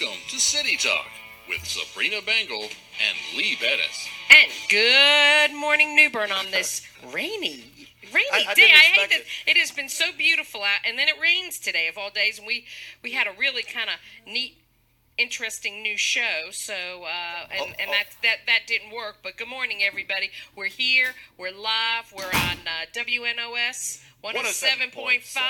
Welcome to City Talk with Sabrina Bengel and Lee Bettis. And good morning, New Bern, on this rainy, rainy I- I day. I hate expect that it has been so beautiful out, and then it rains today of all days, and we we had a really kind of neat. Interesting new show, so uh, and, Oh, and oh. that that that didn't work. But good morning, everybody. We're here. We're live. We're on uh, WNOS 107.5.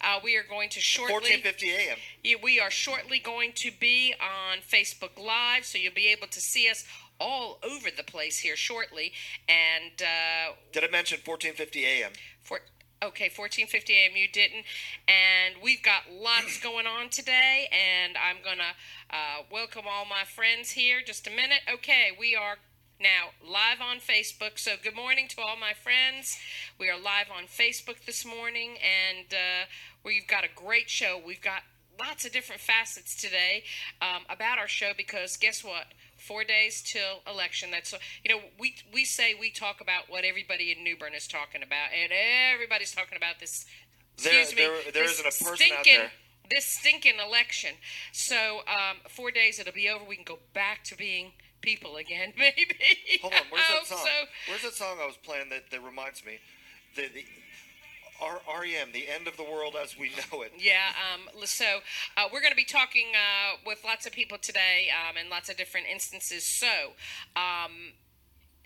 Uh, we are going to shortly. 1450 a.m. We are shortly going to be on Facebook Live, so you'll be able to see us all over the place here shortly. And uh, Did I mention 1450 a.m.? for okay, fourteen fifty a.m. You didn't, and we've got lots going on today. And I'm gonna uh, welcome all my friends here. Just a minute. Okay, we are. Now, live on Facebook. So, good morning to all my friends. We are live on Facebook this morning, and uh, we've got a great show. We've got lots of different facets today um, about our show because guess what? Four days till election. That's you know we we say we talk about what everybody in New Bern is talking about, and everybody's talking about this. There- Excuse me. there- there this isn't a person out stinking- there. This stinking election. So um, four days it'll be over. We can go back to being people again, maybe. Hold on, where's that song? So. Where's that song I was playing that, that reminds me? The, the R- REM, The End of the World as We Know It. Yeah, um, so uh, we're going to be talking uh, with lots of people today um, in lots of different instances. So, um,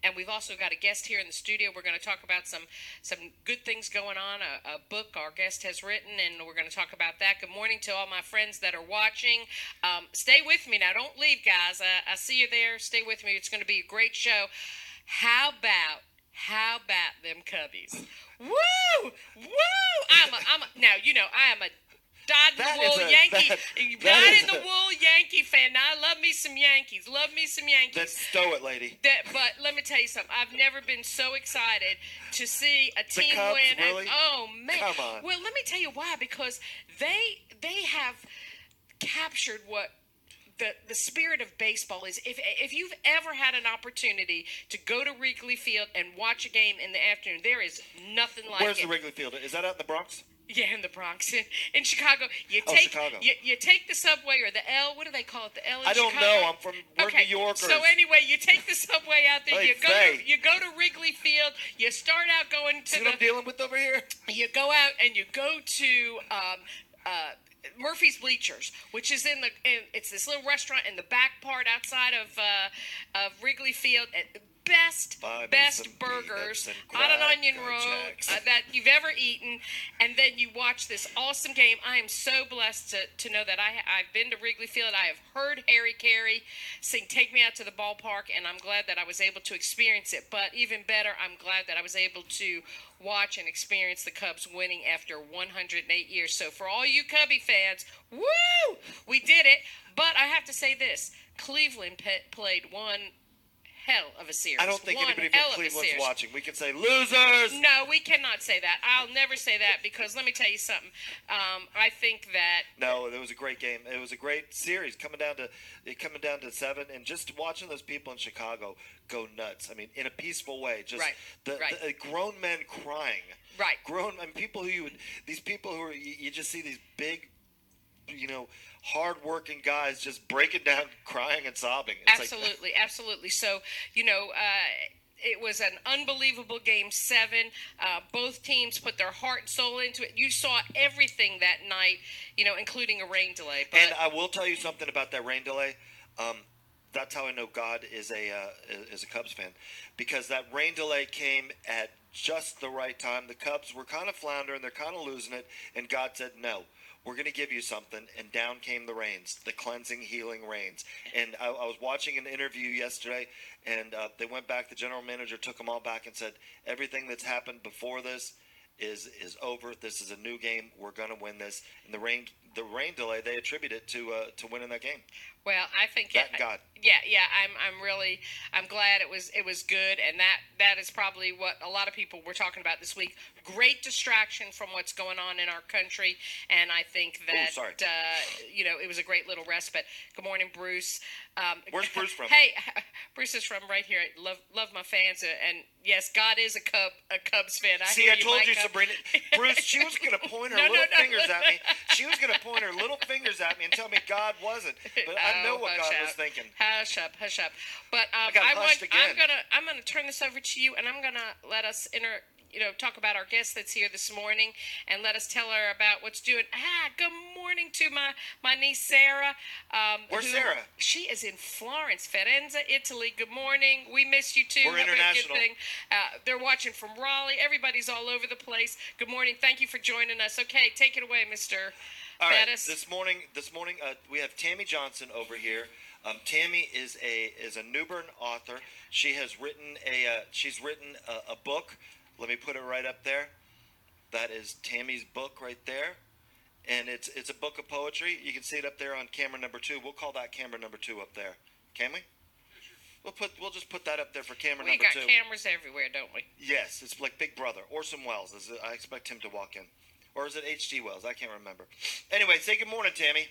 and we've also got a guest here in the studio. We're going to talk about some some good things going on. A, a book our guest has written, and we're going to talk about that. Good morning to all my friends that are watching. Um, stay with me now. Don't leave, guys. I, I see you there. Stay with me. It's going to be a great show. How about how about them Cubbies? Woo! Woo! I'm a, I'm a, now you know I am a dyed in the wool a- Yankee, that- that in the a- wool Yankee fan. Now I love me some Yankees. Love me some Yankees. That Stow It Lady. That, but let me tell you something. I've never been so excited to see a team Cubs, win. And- oh man! Come on. Well, let me tell you why. Because they they have captured what. The, the spirit of baseball is if if you've ever had an opportunity to go to Wrigley Field and watch a game in the afternoon, there is nothing like Where's it. Where's the Wrigley Field? Is that out in the Bronx? Yeah, in the Bronx, in, in Chicago, you Oh, take Chicago. You, you take the subway or the L. What do they call it? The L. In I don't Chicago? know. I'm from- we're okay. New Yorkers. So anyway, you take the subway out there. Hey, you go. To, you go to Wrigley Field. You start out going to See what I'm dealing with over here? You go out and you go to. Um, uh, Murphy's Bleachers, which is in the, in, it's this little restaurant in the back part outside of uh, of Wrigley Field. Best best burgers on an onion roll uh, that you've ever eaten, and then you watch this awesome game. I am so blessed to, to know that I, I've been to Wrigley Field. I have heard Harry Caray sing "Take Me Out to the Ballpark," and I'm glad that I was able to experience it. But even better, I'm glad that I was able to watch and experience the Cubs winning after 108 years. So for all you Cubby fans, woo, we did it. But I have to say this: Cleveland pe- played one hell of a series. I don't think one anybody hell from of a Cleveland's series. watching. We can say losers. No, we cannot say that. I'll never say that because let me tell you something. Um, I think that No, it was a great game. It was a great series coming down to it coming down to seven, and just watching those people in Chicago go nuts. I mean, in a peaceful way. Just Right, the, right. the uh, grown men crying. Right. Grown I mean, people who you would these people who are you, you just see these big, you know, hard-working guys just breaking down, crying and sobbing. It's like- absolutely, absolutely. So you know. Uh, it was an unbelievable game seven. Uh, both teams put their heart and soul into it. You saw everything that night, you know, including a rain delay. But And I will tell you something about that rain delay. Um, that's how I know God is a uh, is a Cubs fan, because that rain delay came at just the right time. The Cubs were kind of floundering, they're kind of losing it, and God said, "No, we're going to give you something." And down came the rains, the cleansing, healing rains. And I, I was watching an interview yesterday, and uh, they went back. The general manager took them all back and said, "Everything that's happened before this." Is, is over. This is a new game. We're gonna win this. And the rain, the rain delay, they attribute it to uh, to winning that game. Well, I think Thank it, God. Yeah, yeah. I'm I'm really I'm glad it was it was good, and that that is probably what a lot of people were talking about this week. Great distraction from what's going on in our country, and I think that sorry. uh, you know it was a great little respite. Good morning, Bruce. Um, Where's Bruce from? Hey, Bruce is from right here. I love love my fans, uh, and yes, God is a Cub a Cubs fan. I See, I told you. Sabrina. Bruce, she was going to point her No, no, little no. fingers at me. She was going to point her little fingers at me and tell me God wasn't. But I know Oh, what hush God was up. thinking. Hush up, hush up. But um, got I want, again. I'm gonna. I'm gonna turn this over to you, and I'm gonna let us inter. You know, talk about our guest that's here this morning, and let us tell her about what's doing. Ah, good morning to my my niece Sarah. Um, Where's who- Sarah? She is in Florence, Firenze, Italy. Good morning. We miss you too. We're Hope a good international. thing. Uh, they're watching from Raleigh. Everybody's all over the place. Good morning. Thank you for joining us. Okay, take it away, Mister. All right. Bettis. This morning, this morning, uh, we have Tammy Johnson over here. Um, Tammy is a is a New Bern author. She has written a uh, she's written a, a book. Let me put it right up there. That is Tammy's book right there, and it's it's a book of poetry. You can see it up there on camera number two. We'll call that camera number two up there. Can we? We'll put we'll just put that up there for camera we number got cameras everywhere, don't we? Yes, it's like Big Brother. Orson Welles. I expect him to walk in, or is it H.G. Wells? I can't remember. Anyway, say good morning, Tammy.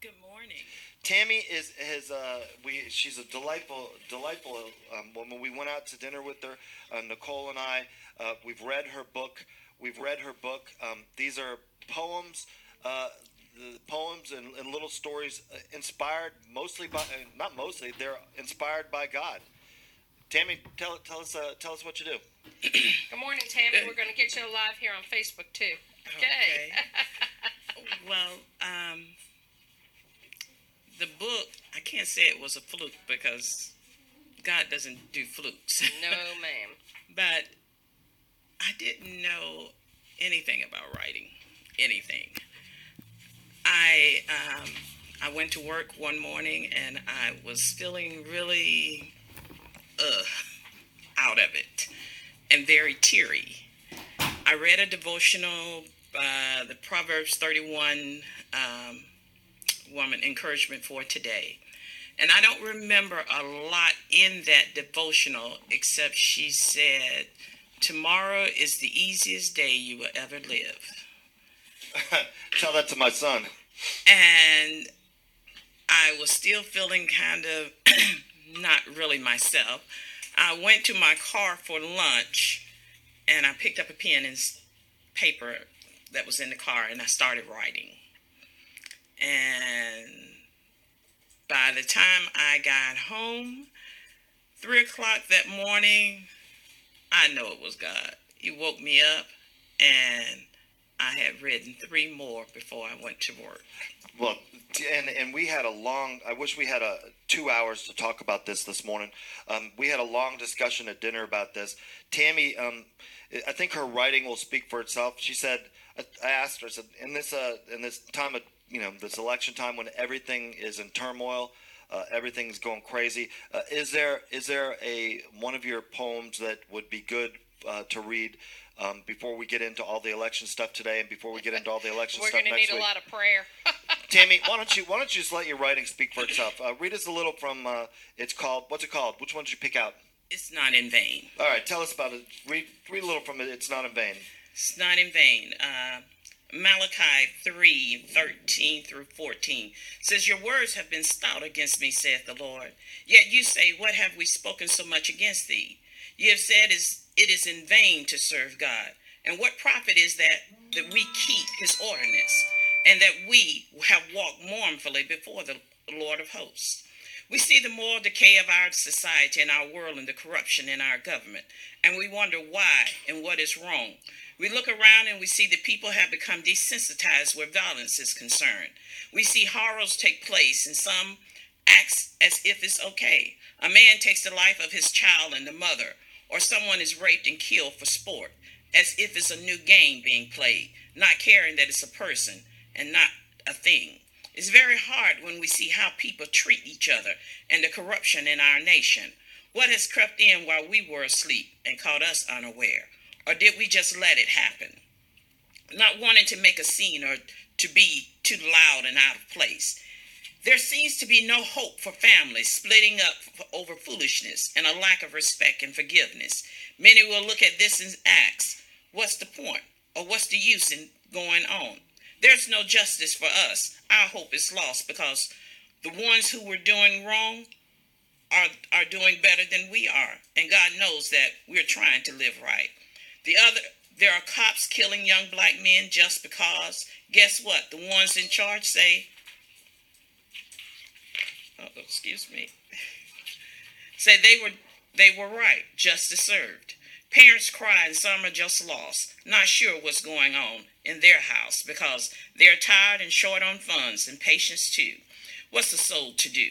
Good morning. Tammy is has uh we she's a delightful delightful um, when we went out to dinner with her uh, Nicole and I uh, we've read her book we've read her book um, these are poems uh, the poems and, and little stories uh, inspired mostly by uh, not mostly they're inspired by God Tammy tell tell us uh, tell us what you do Good morning, Tammy. We're going to get you live here on Facebook too. Okay. well, um, the book, I can't say it was a fluke because God doesn't do flukes. no, ma'am. but I didn't know anything about writing, anything. I um, I went to work one morning and I was feeling really uh, out of it and very teary. I read a devotional, uh, the Proverbs 31 um, woman encouragement for today. And I don't remember a lot in that devotional except she said, Tomorrow is the easiest day you will ever live. tell that to my son And I was still feeling kind of not really myself. I went to my car for lunch and I picked up a pen and paper that was in the car and I started writing. And by the time I got home, three o'clock that morning, I know it was God. He woke me up and I had written three more before I went to work. Well, we had a long. I wish we had a two hours to talk about this this morning. Um, we had a long discussion at dinner about this. Tammy, um, I think her writing will speak for itself. She said, I, asked her, I said, in this uh, in this time of you know this election time when everything is in turmoil. Uh, everything's going crazy. Uh, is there is there a one of your poems that would be good uh, to read um, before we get into all the election stuff today, and before we get into all the election We're stuff going to need a lot of prayer. Tammy, why don't you why don't you just let your writing speak for itself? Uh, read us a little from. Uh, it's called. What's it called? Which one did you pick out? It's not in vain. All right, tell us about it. Read read a little from it. It's not in vain. It's not in vain. Uh, Malachi 3 13 through 14 says, Your words have been stout against me, saith the Lord. Yet you say, What have we spoken so much against thee? Ye have said, It is in vain to serve God. And what profit is that that we keep his ordinance, and that we have walked mournfully before the Lord of hosts? We see the moral decay of our society and our world and the corruption in our government, and we wonder why and what is wrong. We look around and we see that people have become desensitized where violence is concerned. We see horrors take place, and some acts as if it's okay. A man takes the life of his child and the mother, or someone is raped and killed for sport, as if it's a new game being played, not caring that it's a person and not a thing. It's very hard when we see how people treat each other and the corruption in our nation. What has crept in while we were asleep and caught us unaware? Or did we just let it happen? Not wanting to make a scene or to be too loud and out of place. There seems to be no hope for families splitting up over foolishness and a lack of respect and forgiveness. Many will look at this and ask, What's the point? Or what's the use in going on? There's no justice for us. Our hope is lost because the ones who were doing wrong are, are doing better than we are. And God knows that we're trying to live right. The other There are cops killing young black men just because. Guess what? The ones in charge say, oh, excuse me, say they were they were right. Justice served. Parents cry and some are just lost, not sure what's going on in their house because they're tired and short on funds and patience too. What's the soul to do?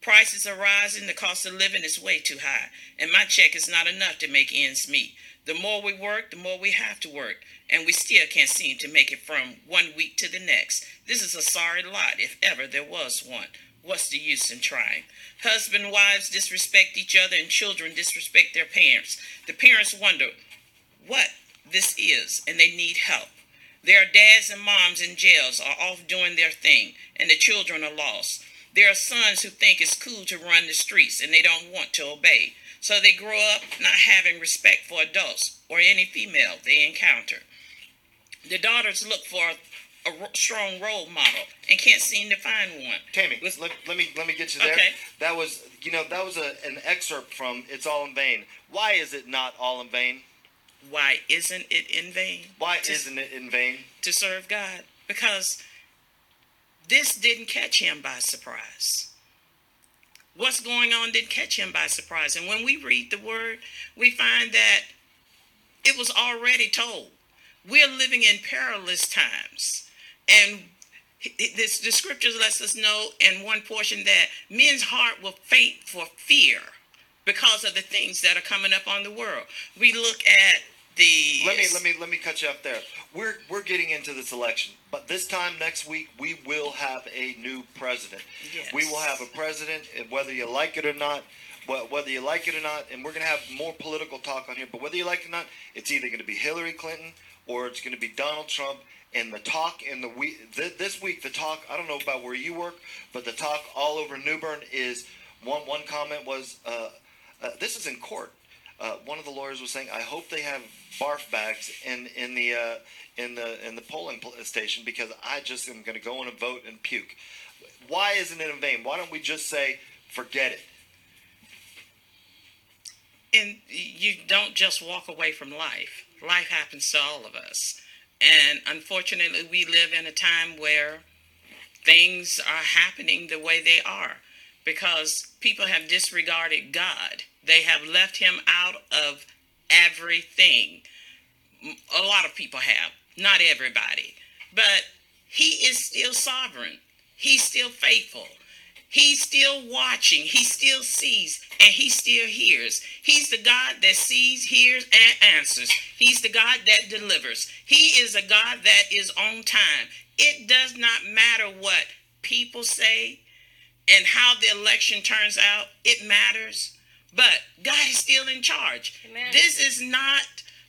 Prices are rising, the cost of living is way too high, and my check is not enough to make ends meet. The more we work, the more we have to work, and we still can't seem to make it from one week to the next. This is a sorry lot, if ever there was one. What's the use in trying? Husband, wives disrespect each other, and children disrespect their parents. The parents wonder what this is, and they need help. Their dads and moms in jails are off doing their thing, and the children are lost. There are sons who think it's cool to run the streets and they don't want to obey. So they grow up not having respect for adults or any female they encounter. The daughters look for a ro- strong role model and can't seem to find one. Tammy, Let's- let, let me let me get you there. Okay. That was you know that was a, an excerpt from "It's All in Vain." Why is it not all in vain? Why isn't it in vain? Why to, isn't it in vain? to serve God? Because this didn't catch him by surprise. What's going on didn't catch him by surprise. And when we read the word, we find that it was already told. We're living in perilous times. And this, the scriptures lets us know in one portion that men's heart will faint for fear because of the things that are coming up on the world. We look at the Let me let me let me cut you up there. We're we're getting into this election, but this time next week we will have a new president. Yes. We will have a president, and whether you like it or not. Whether you like it or not, and we're going to have more political talk on here, but whether you like it or not, it's either going to be Hillary Clinton or it's going to be Donald Trump. And the talk in the week th- this week, the talk I don't know about where you work, but the talk all over New Bern is one one comment was uh, uh, this is in court. Uh, one of the lawyers was saying, "I hope they have barf bags in in the uh, in the in the polling station because I just am going to go in and vote and puke." Why isn't it in vain? Why don't we just say, "Forget it"? and you don't just walk away from life. Life happens to all of us. And unfortunately, we live in a time where things are happening the way they are because people have disregarded God. They have left him out of everything. A lot of people have, not everybody. But he is still sovereign. He's still faithful. He's still watching. He still sees and he still hears. He's the God that sees, hears, and answers. He's the God that delivers. He is a God that is on time. It does not matter what people say and how the election turns out, it matters. But God is still in charge. Amen. This is not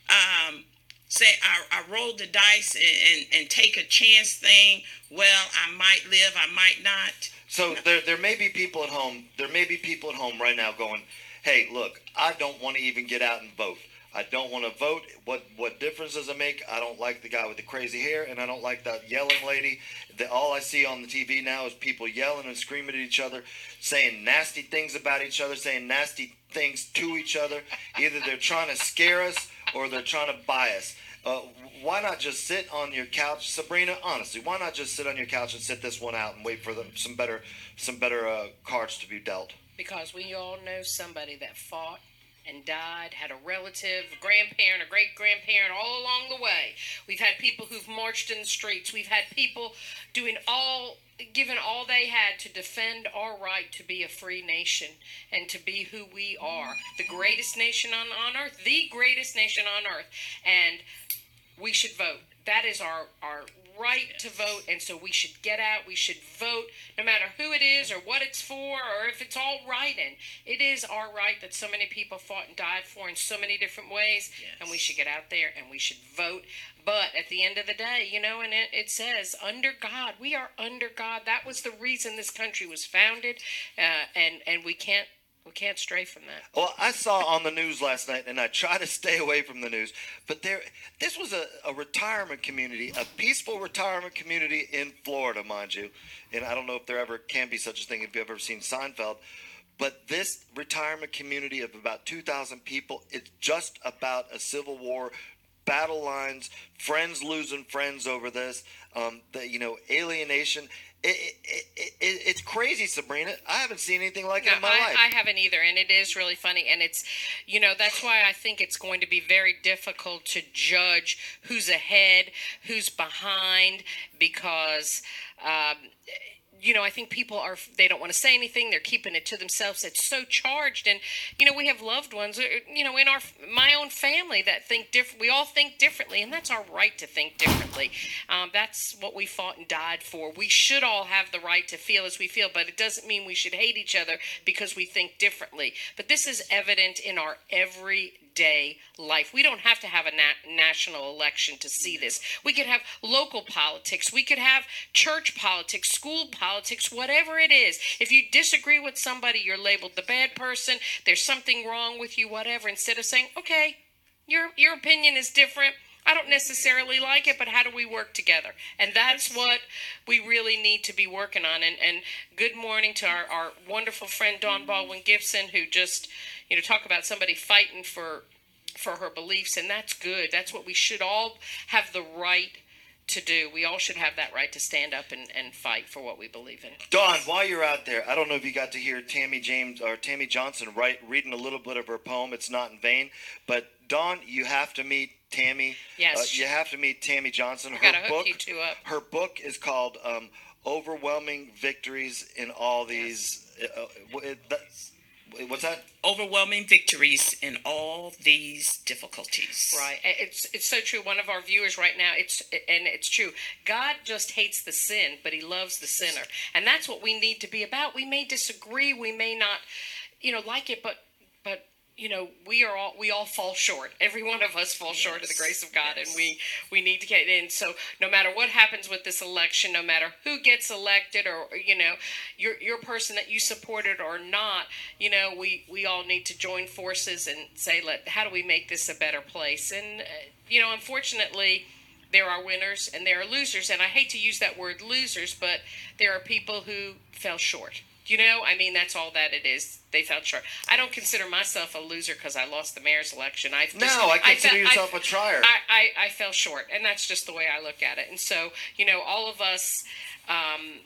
um, say I, I rolled the dice and, and, and take a chance thing. Well, I might live, I might not. So there, there may be people at home. There may be people at home right now going, "Hey, look, I don't want to even get out and vote. I don't want to vote. What what difference does it make? I don't like the guy with the crazy hair, and I don't like that yelling lady. The, all I see on the TV now is people yelling and screaming at each other, saying nasty things about each other, saying nasty things to each other. Either they're trying to scare us or they're trying to buy us. Uh, why not just sit on your couch, Sabrina? Honestly, why not just sit on your couch and sit this one out and wait for the, some better, some better uh, cards to be dealt? Because we all know somebody that fought and died, had a relative, a grandparent, a great grandparent all along the way. We've had people who've marched in the streets. We've had people doing all, given all they had to defend our right to be a free nation and to be who we are. The greatest nation on, on earth, the greatest nation on earth. And we should vote. That is our, our right to vote, and so we should get out. We should vote, no matter who it is or what it's for, or if it's all right. And it is our right that so many people fought and died for in so many different ways, and we should get out there and we should vote. But at the end of the day, you know, and it, it says under God, we are under God. That was the reason this country was founded, uh, and and we can't we can't stray from that. Well, I saw on the news last night, and I try to stay away from the news. But there, this was a, a retirement community, a peaceful retirement community in Florida, mind you. And I don't know if there ever can be such a thing if you've ever seen Seinfeld. But this retirement community of about 2,000 people, it's just about a Civil War battle lines, friends losing friends over this, um, the, you know, alienation. It, it, it, it, it's crazy, Sabrina. I haven't seen anything like it in my I, life. I haven't either, and it is really funny. And it's, you know, that's why I think it's going to be very difficult to judge who's ahead, who's behind, because, um, you know, I think people are, they don't want to say anything. They're keeping it to themselves. It's so charged. And, you know, we have loved ones, uh, you know, in our, my own family that think different. We all think differently, and that's our right to think differently. Um, that's what we fought and died for. We should all have the right to feel as we feel, but it doesn't mean we should hate each other because we think differently. But this is evident in our everyday life. We don't have to have a na- national election to see this. We could have local politics. We could have church politics, school politics, whatever it is. If you disagree with somebody, you're labeled the bad person. There's something wrong with you, whatever. Instead of saying, okay, your your opinion is different. I don't necessarily like it, but how do we work together? And that's what we really need to be working on. And and good morning to our, our wonderful friend Dawn Baldwin Gibson, who just you know talk about somebody fighting for for her beliefs, and that's good. That's what we should all have the right to do. We all should have that right to stand up and, and fight for what we believe in. Dawn, while you're out there, I don't know if you got to hear Tammy James or Tammy Johnson write reading a little bit of her poem. It's not in vain, but Dawn, you have to meet Tammy. Yes. uh, you have to meet Tammy Johnson. Her gotta hook book, you two up. her book is called um, "Overwhelming Victories in All These." Uh, uh, it- that- what's that? Overwhelming victories in all these difficulties. Right. It's it's so true. One of our viewers right now, it's and it's true. God just hates the sin, but he loves the sinner. And that's what we need to be about. We may disagree, we may not, you know, like it, but but you know, we are all we all fall short. Every one of us falls short of the grace of God Yes. and we we need to get in. So no matter what happens with this election, no matter who gets elected or you know, your your person that you supported or not, you know, we we all need to join forces and say, let how do we make this a better place? And uh, you know, unfortunately, there are winners and there are losers, and I hate to use that word losers, but there are people who fell short. You know, I mean, that's all that it is. They fell short. I don't consider myself a loser because I lost the mayor's election. I No, I consider fe- yourself a trier. I, I, I fell short, and that's just the way I look at it. And so, you know, all of us, um,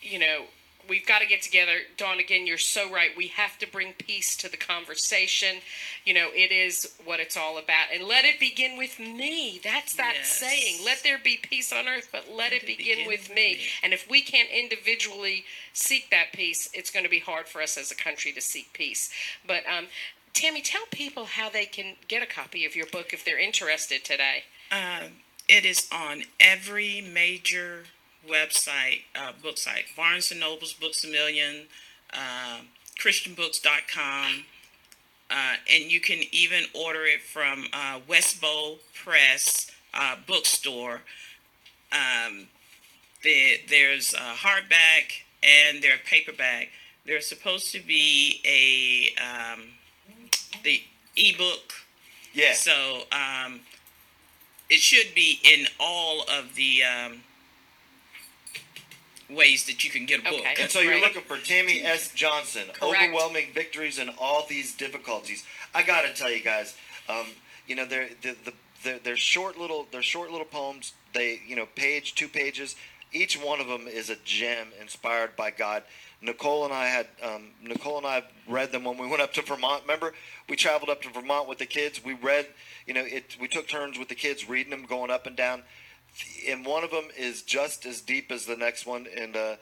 you know, we've got to get together. Dawn, again, you're so right. We have to bring peace to the conversation. You know, it is what it's all about. And let it begin with me. That's that Yes. saying. Let there be peace on earth, but let, it, begin, with, me. And if we can't individually seek that peace, it's going to be hard for us as a country to seek peace. But, um, Tammy, tell people how they can get a copy of your book if they're interested today. Um, it is on every major website, uh, book site. Barnes and Noble's, Books a Million, uh, ChristianBooks.com, uh, and you can even order it from uh, Westbow Press uh, bookstore. Um, there, there's a hardback and there's paperback. There's supposed to be a um, the ebook Yeah. so um, it should be in all of the um, ways that you can get a book. Okay. And so you're Right. looking for Tammy S. Johnson, Correct. overwhelming victories in all these difficulties. I gotta tell you guys, um, you know, they're the, the they're, they're short little they're short little poems. They you know page two pages. Each one of them is a gem inspired by God. Nicole and I had um, Nicole and I read them when we went up to Vermont. Remember, we traveled up to Vermont with the kids. We read, you know, it. We took turns with the kids reading them, going up and down and one of them is just as deep as the next one. And uh,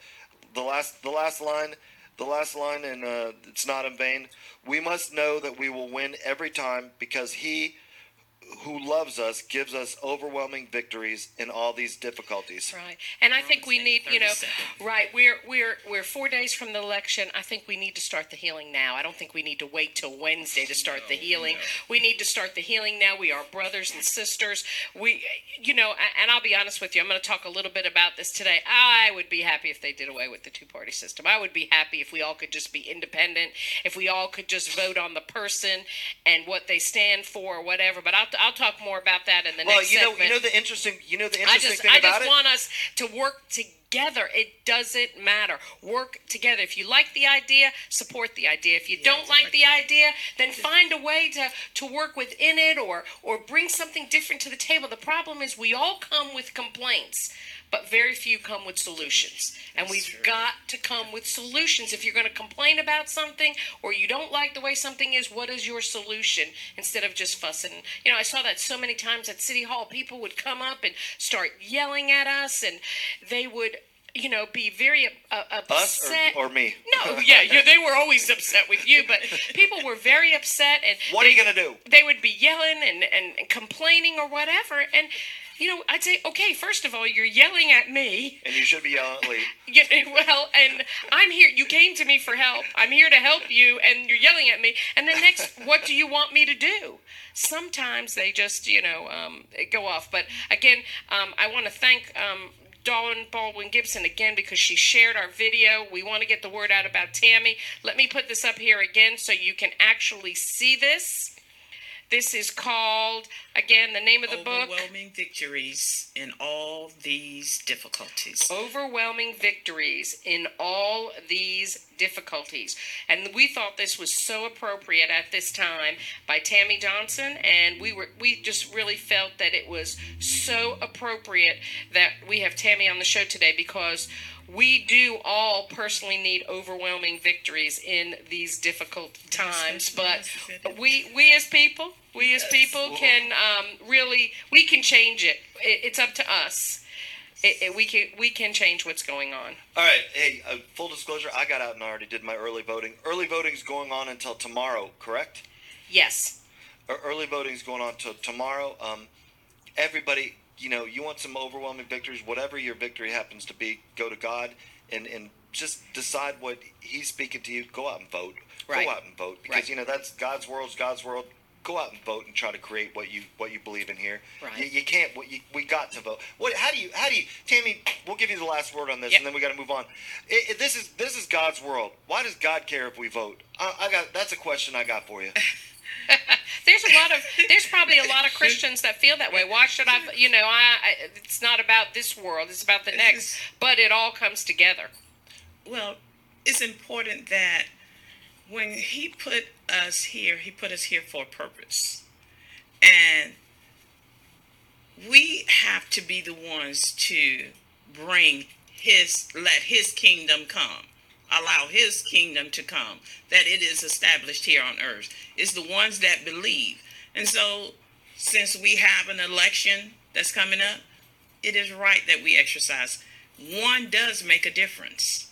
the last, the last line, the last line, and uh, it's not in vain. We must know that we will win every time because He who loves us gives us overwhelming victories in all these difficulties. Right, and I think we need, you know, right. We're we're we're four days from the election. I think we need to start the healing now. I don't think we need to wait till Wednesday to start the healing. We need to start the healing now. We are brothers and sisters. We, you know, and I'll be honest with you. I'm going to talk a little bit about this today. I would be happy if they did away with the two party system. I would be happy if we all could just be independent. If we all could just vote on the person and what they stand for, or whatever. But I'll I'll talk more about that in the Well, next Well, you know, segment. you know the interesting, you know the I interesting just, thing I about just it. want us to work together. It doesn't matter. Work together. If you like the idea, support the idea. If you don't like the idea, then find a way to to work within it or or bring something different to the table. The problem is we all come with complaints. But very few come with solutions. And we've got to come with solutions. If you're going to complain about something or you don't like the way something is, what is your solution instead of just fussing? You know, I saw that so many times at City Hall. People would come up and start yelling at us, and they would, you know, be very uh, Us upset. or, or me? no, yeah, yeah, they were always upset with you, but people were very upset, and What are you gonna do? They would be yelling and, and, and complaining or whatever, and you know, I'd say, okay, first of all, you're yelling at me. And you should be yelling at Lee. You well, and I'm here. You came to me for help. I'm here to help you, and you're yelling at me. And then next, what do you want me to do? Sometimes they just, you know, um, go off. But again, um, I want to thank um, Dawn Baldwin Gibson again because she shared our video. We want to get the word out about Tammy. Let me put this up here again so you can actually see this. This is called again the name of the book. Overwhelming victories in all these difficulties. overwhelming victories in all these difficulties. And we thought this was so appropriate at this time by Tammy Johnson and we were we just really felt that it was so appropriate that we have Tammy on the show today because we do all personally need overwhelming victories in these difficult times, but yes, yes. we we as people, we as people can um, really we can change it. it. It's up to us. It, it, we can we can change what's going on. All right. Hey, uh, full disclosure, I got out and already did my early voting. Early voting's going on until tomorrow, correct? Yes. Or early voting's going on till tomorrow. Um, everybody, you know, you want some overwhelming victories, whatever your victory happens to be, go to God and and just decide what He's speaking to you. Go out and vote. Right. Go out and vote because Right. you know that's God's world's God's world. Go out and vote and try to create what you what you believe in here. Right. You, you can't. What you, we got to vote. What? How do you? How do you? Tammy, we'll give you the last word on this, Yep. and then we got to move on. It, it- this is this is God's world. Why does God care if we vote? I, I got that's a question I got for you. There's a lot of there's probably a lot of Christians that feel that way. Why should I? You know, I, I it's not about this world. It's about the next. But it all comes together. Well, it's important that when he put us here, he put us here for a purpose. And we have to be the ones to bring his, let his kingdom come. Allow his kingdom to come, that it is established here on earth. It's the ones that believe. And so, since we have an election that's coming up, it is right that we exercise. One does make a difference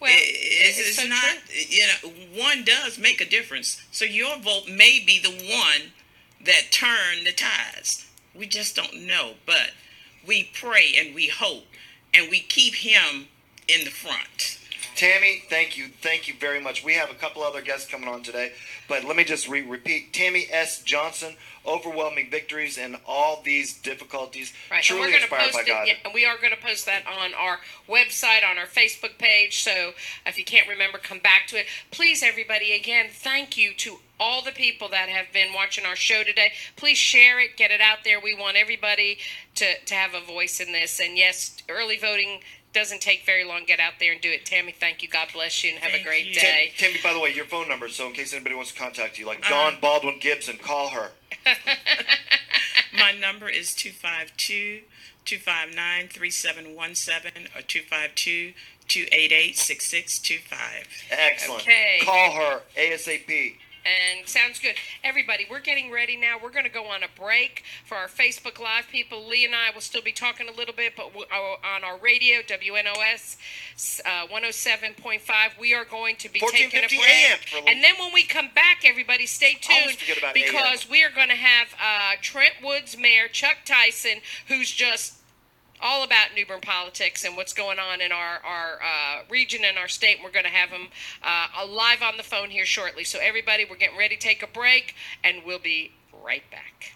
Well, it's, it's it's so not true. you know one does make a difference so your vote may be the one that turn the tides we just don't know but we pray and we hope and we keep him in the front Tammy, thank you, thank you very much. We have a couple other guests coming on today, but let me just re- repeat: Tammy S. Johnson, overwhelming victories and all these difficulties. Right, and Truly we're going to inspired post by it, God. yeah, and we are going to post that on our website, on our Facebook page. So if you can't remember, come back to it. Please, everybody, again, thank you to all the people that have been watching our show today. Please share it, get it out there. We want everybody to to have a voice in this. And yes, early voting doesn't take very long. Get out there and do it. Tammy, thank you. God bless you, and have a great you. day. Tammy, by the way, your phone number, so in case anybody wants to contact you, like Uh-huh. Dawn Baldwin Gibson, call her. my number is 252 259 3717 or 252 288 6625 Excellent. Okay. Call her ASAP. And sounds good. Everybody, we're getting ready now. We're going to go on a break for our Facebook Live people. Lee and I will still be talking a little bit, but uh, on our radio, WNOS uh, 107.5, we are going to be taking a break. And then when we come back, everybody, stay tuned because we are going to have uh, Trent Woods Mayor Chuck Tyson, who's just all about New Bern politics and what's going on in our, our uh, region and our state. We're going to have him uh, live on the phone here shortly. So, everybody, we're getting ready to take a break, and we'll be right back.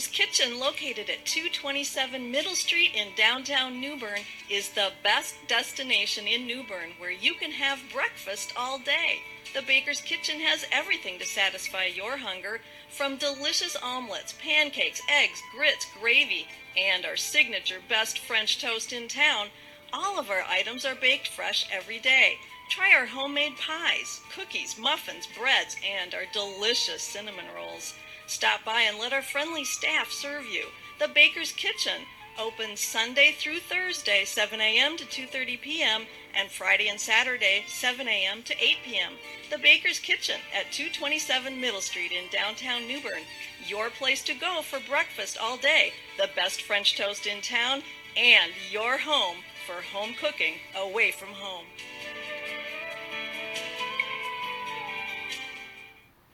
Baker's Kitchen, located at 227 Middle Street in downtown New Bern, is the best destination in New Bern where you can have breakfast all day. The Baker's Kitchen has everything to satisfy your hunger from delicious omelets, pancakes, eggs, grits, gravy, and our signature best French toast in town. All of our items are baked fresh every day. Try our homemade pies, cookies, muffins, breads, and our delicious cinnamon rolls. Stop by and let our friendly staff serve you. The Baker's Kitchen, open Sunday through Thursday, 7 a.m. to 2:30 p.m., and Friday and Saturday, 7 a.m. to 8 p.m. The Baker's Kitchen at 227 Middle Street in downtown New Bern. Your place to go for breakfast all day. The best French toast in town, and your home for home cooking away from home.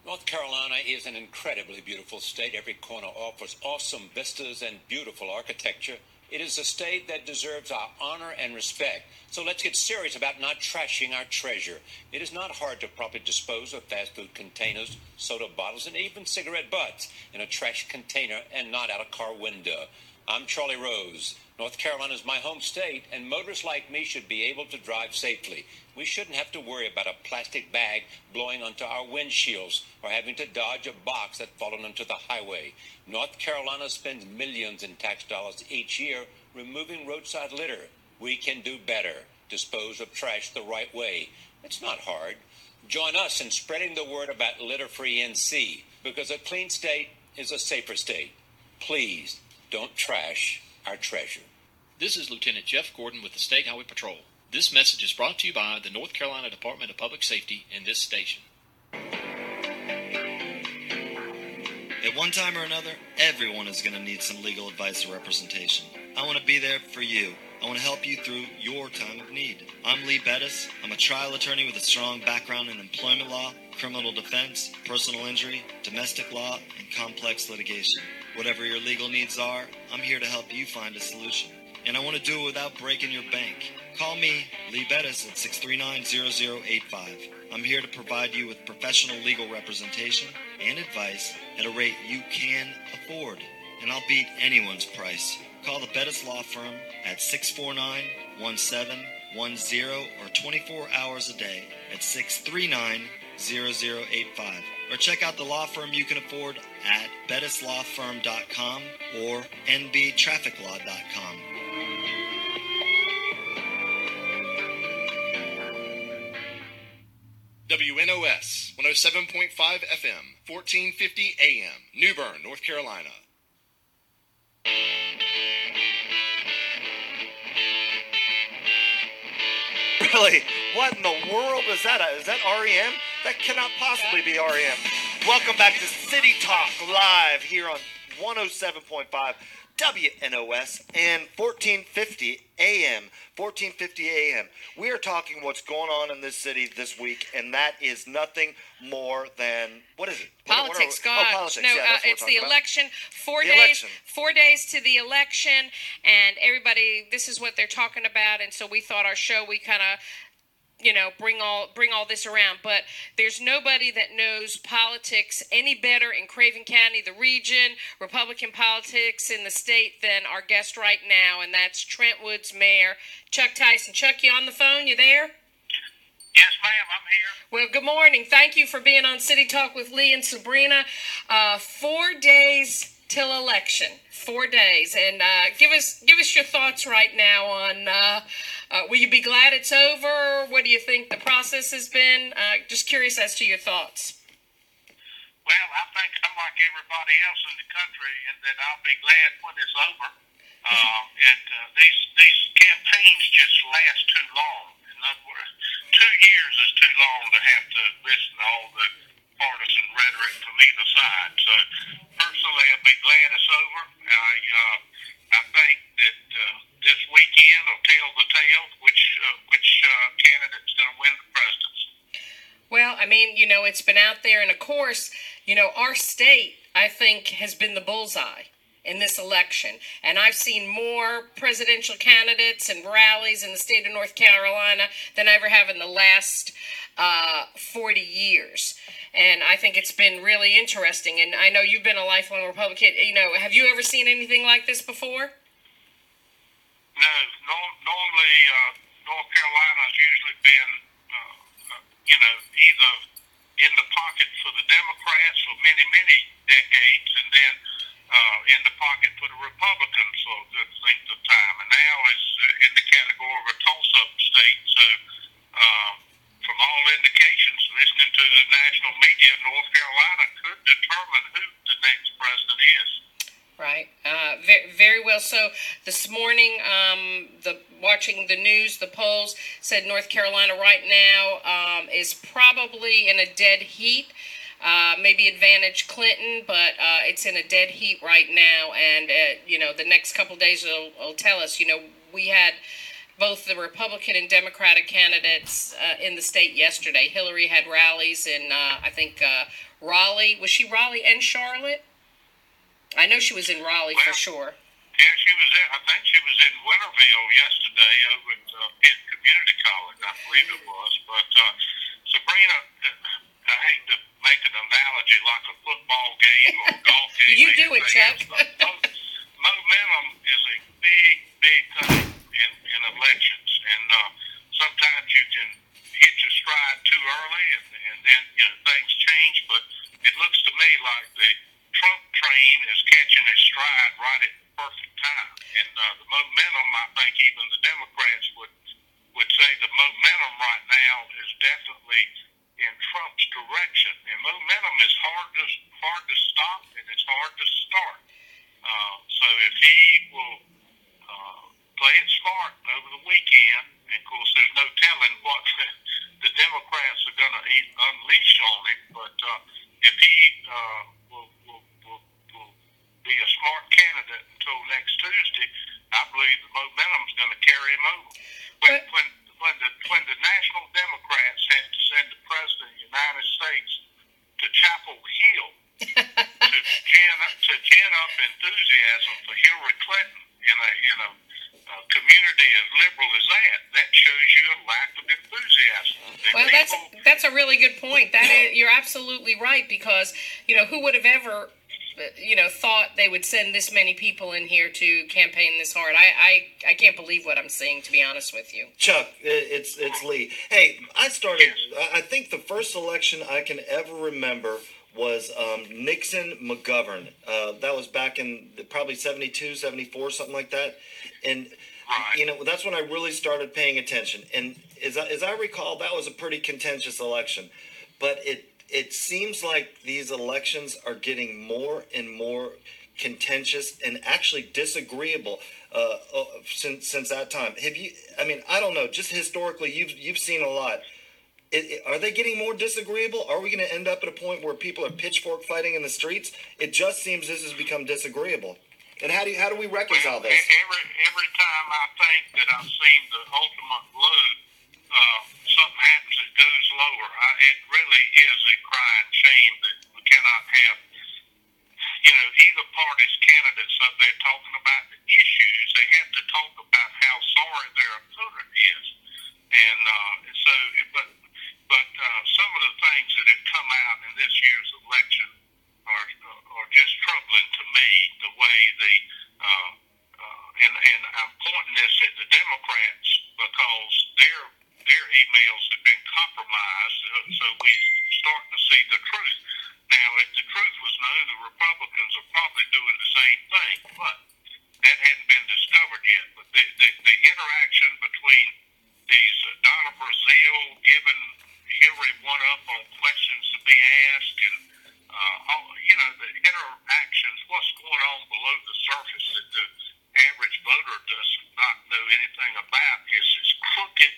North Carolina is an incredibly beautiful state. Every corner offers awesome vistas and beautiful architecture. It is a state that deserves our honor and respect. So let's get serious about not trashing our treasure. It is not hard to properly dispose of fast food containers, soda bottles, and even cigarette butts in a trash container and not out a car window. I'm Charlie Rose. North Carolina is my home state, and motorists like me should be able to drive safely. We shouldn't have to worry about a plastic bag blowing onto our windshields or having to dodge a box that's fallen onto the highway. North Carolina spends millions in tax dollars each year removing roadside litter. We can do better. Dispose of trash the right way. It's not hard. Join us in spreading the word about litter free NC because a clean state is a safer state. Please don't trash our treasure. This is Lieutenant Jeff Gordon with the State Highway Patrol. This message is brought to you by the North Carolina Department of Public Safety and this station. At one time or another, everyone is going to need some legal advice or representation. I want to be there for you. I want to help you through your time of need. I'm Lee Bettis. I'm a trial attorney with a strong background in employment law, criminal defense, personal injury, domestic law, and complex litigation. Whatever your legal needs are, I'm here to help you find a solution. And I want to do it without breaking your bank. Call me, Lee Bettis, at 639-0085. I'm here to provide you with professional legal representation and advice at a rate you can afford. And I'll beat anyone's price. Call the Bettis Law Firm at 649-1710 or 24 hours a day at 639-0085. Or check out the law firm you can afford at bettislawfirm.com or nbtrafficlaw.com. WNOS 107.5 FM, 1450 AM, New Bern, North Carolina. Really? What in the world is that? Is that REM? That cannot possibly be REM. Welcome back to City Talk Live here on 107.5 WNOS and 1450 AM. 1450 AM. We are talking what's going on in this city this week, and that is nothing more than what is it? What- what are Politics, we- God. Oh, politics. No, yeah, uh, what it's the election. Four The days. election. Four days to the election, and everybody. This is what they're talking about, and so we thought our show we kind of you know bring all bring all this around but there's nobody that knows politics any better in craven county the region republican politics in the state than our guest right now and that's Trent Woods mayor chuck tyson chuck you on the phone you there Yes, ma'am, I'm here. well, good morning. Thank you for being on City Talk with Lee and Sabrina. Uh, four days till election. Four days, and uh, give us give us your thoughts right now on. Uh, uh, will you be glad it's over? What do you think the process has been? Uh, just curious as to your thoughts. Well, I think I'm like everybody else in the country, and that I'll be glad when it's over. Um, and uh, these these campaigns just last too long. In other words, two years is too long to have to listen to all the partisan rhetoric from either side. So personally, I'll be glad it's over. I uh, I think that uh, this weekend will tell the tale which uh, which uh, candidate's going to win the presidency. Well, I mean, you know, it's been out there, and of course, you know, our state, I think, has been the bullseye. In this election. And I've seen more presidential candidates and rallies in the state of North Carolina than I ever have in the last uh, 40 years. And I think it's been really interesting. And I know you've been a lifelong Republican. You know, have you ever seen anything like this before? No, norm- normally uh, North Carolina's usually been, uh, uh, you know, either in the pocket for the Democrats for many, many decades, and then uh, in the pocket for the Republicans for a good length of time. And now it's uh, in the category of a toss-up state. So, uh, from all indications, listening to the national media, North Carolina could determine who the next president is. Right. Uh, very, very well. So this morning, um, the watching the news, the polls said North Carolina right now um, is probably in a dead heat. Uh, maybe advantage Clinton, but uh, it's in a dead heat right now. And uh, you know, the next couple days will, will tell us. You know, we had both the Republican and Democratic candidates uh, in the state yesterday. Hillary had rallies in, uh, I think, uh, Raleigh. Was she Raleigh and Charlotte? I know she was in Raleigh for sure. Yeah, she was in, I think she was in Winterville yesterday over at uh, Pitt Community College, I believe it was. But uh, Sabrina, I hate to make an analogy like a football game or a golf game. You do it, Chuck. else, but mo- momentum is a big, big thing in, in elections. And uh, sometimes you can hit your stride too early and, and then, you know, things change. But it looks to me like the Trump train is catching its stride right at the perfect time. And uh, the momentum, I think even the Democrats would would say the momentum right now is definitely in Trump's direction. And momentum is hard to hard to stop and it's hard to start. Uh, so if he will uh, play it smart over the weekend, and of course there's no telling what the Democrats are going to unleash on him, but uh, if he uh, will, will, will, will be a smart candidate until next Tuesday, I believe the momentum's going to carry him over. When, But- when, when, the, when the National Democrats had to send the President of the United States to Chapel Hill to gin up, to gin up enthusiasm for Hillary Clinton in a in a, uh community as liberal as that, that shows you a lack of enthusiasm. The Well, that's people- that's a really good point. That is, you're absolutely right because you know who would have ever, you know, thought they would send this many people in here to campaign this hard. I I, I can't believe what I'm seeing. To be honest with you. Chuck, it's it's Lee. Hey, I started. I I think the first election I can ever remember was um, Nixon McGovern. Uh, that was back in the- probably 72, 74, something like that. And you know that's when I really started paying attention. And as I, as I recall, that was a pretty contentious election. But it it seems like these elections are getting more and more contentious and actually disagreeable uh, uh, since since that time. Have you? I mean, I don't know. Just historically, you've you've seen a lot. It, it- are they getting more disagreeable? Are we going to end up at a point where people are pitchfork fighting in the streets? It just seems this has become disagreeable. And how do you, how do we reconcile Well, this? Every every time I think that I've seen the ultimate low, uh, something happens that goes lower. I, it really is a crying shame that we cannot have, you know, either party's candidates up there talking about the issues. They have to talk about how sorry their opponent is, and uh, so, but but uh, some of the things that have come out in this year's election are are just troubling to me. The way the uh, uh, and and I'm pointing this at the Democrats because their their emails have been compromised, uh, so we starting to see the truth. Now, if the truth was known, the Republicans are probably doing the same thing, but that hadn't been discovered yet. But the the, the interaction between these uh, Donna Brazile giving Hillary one up on questions to be asked and uh, all, you know, the interactions, what's going on below the surface that the average voter does not know anything about is as crooked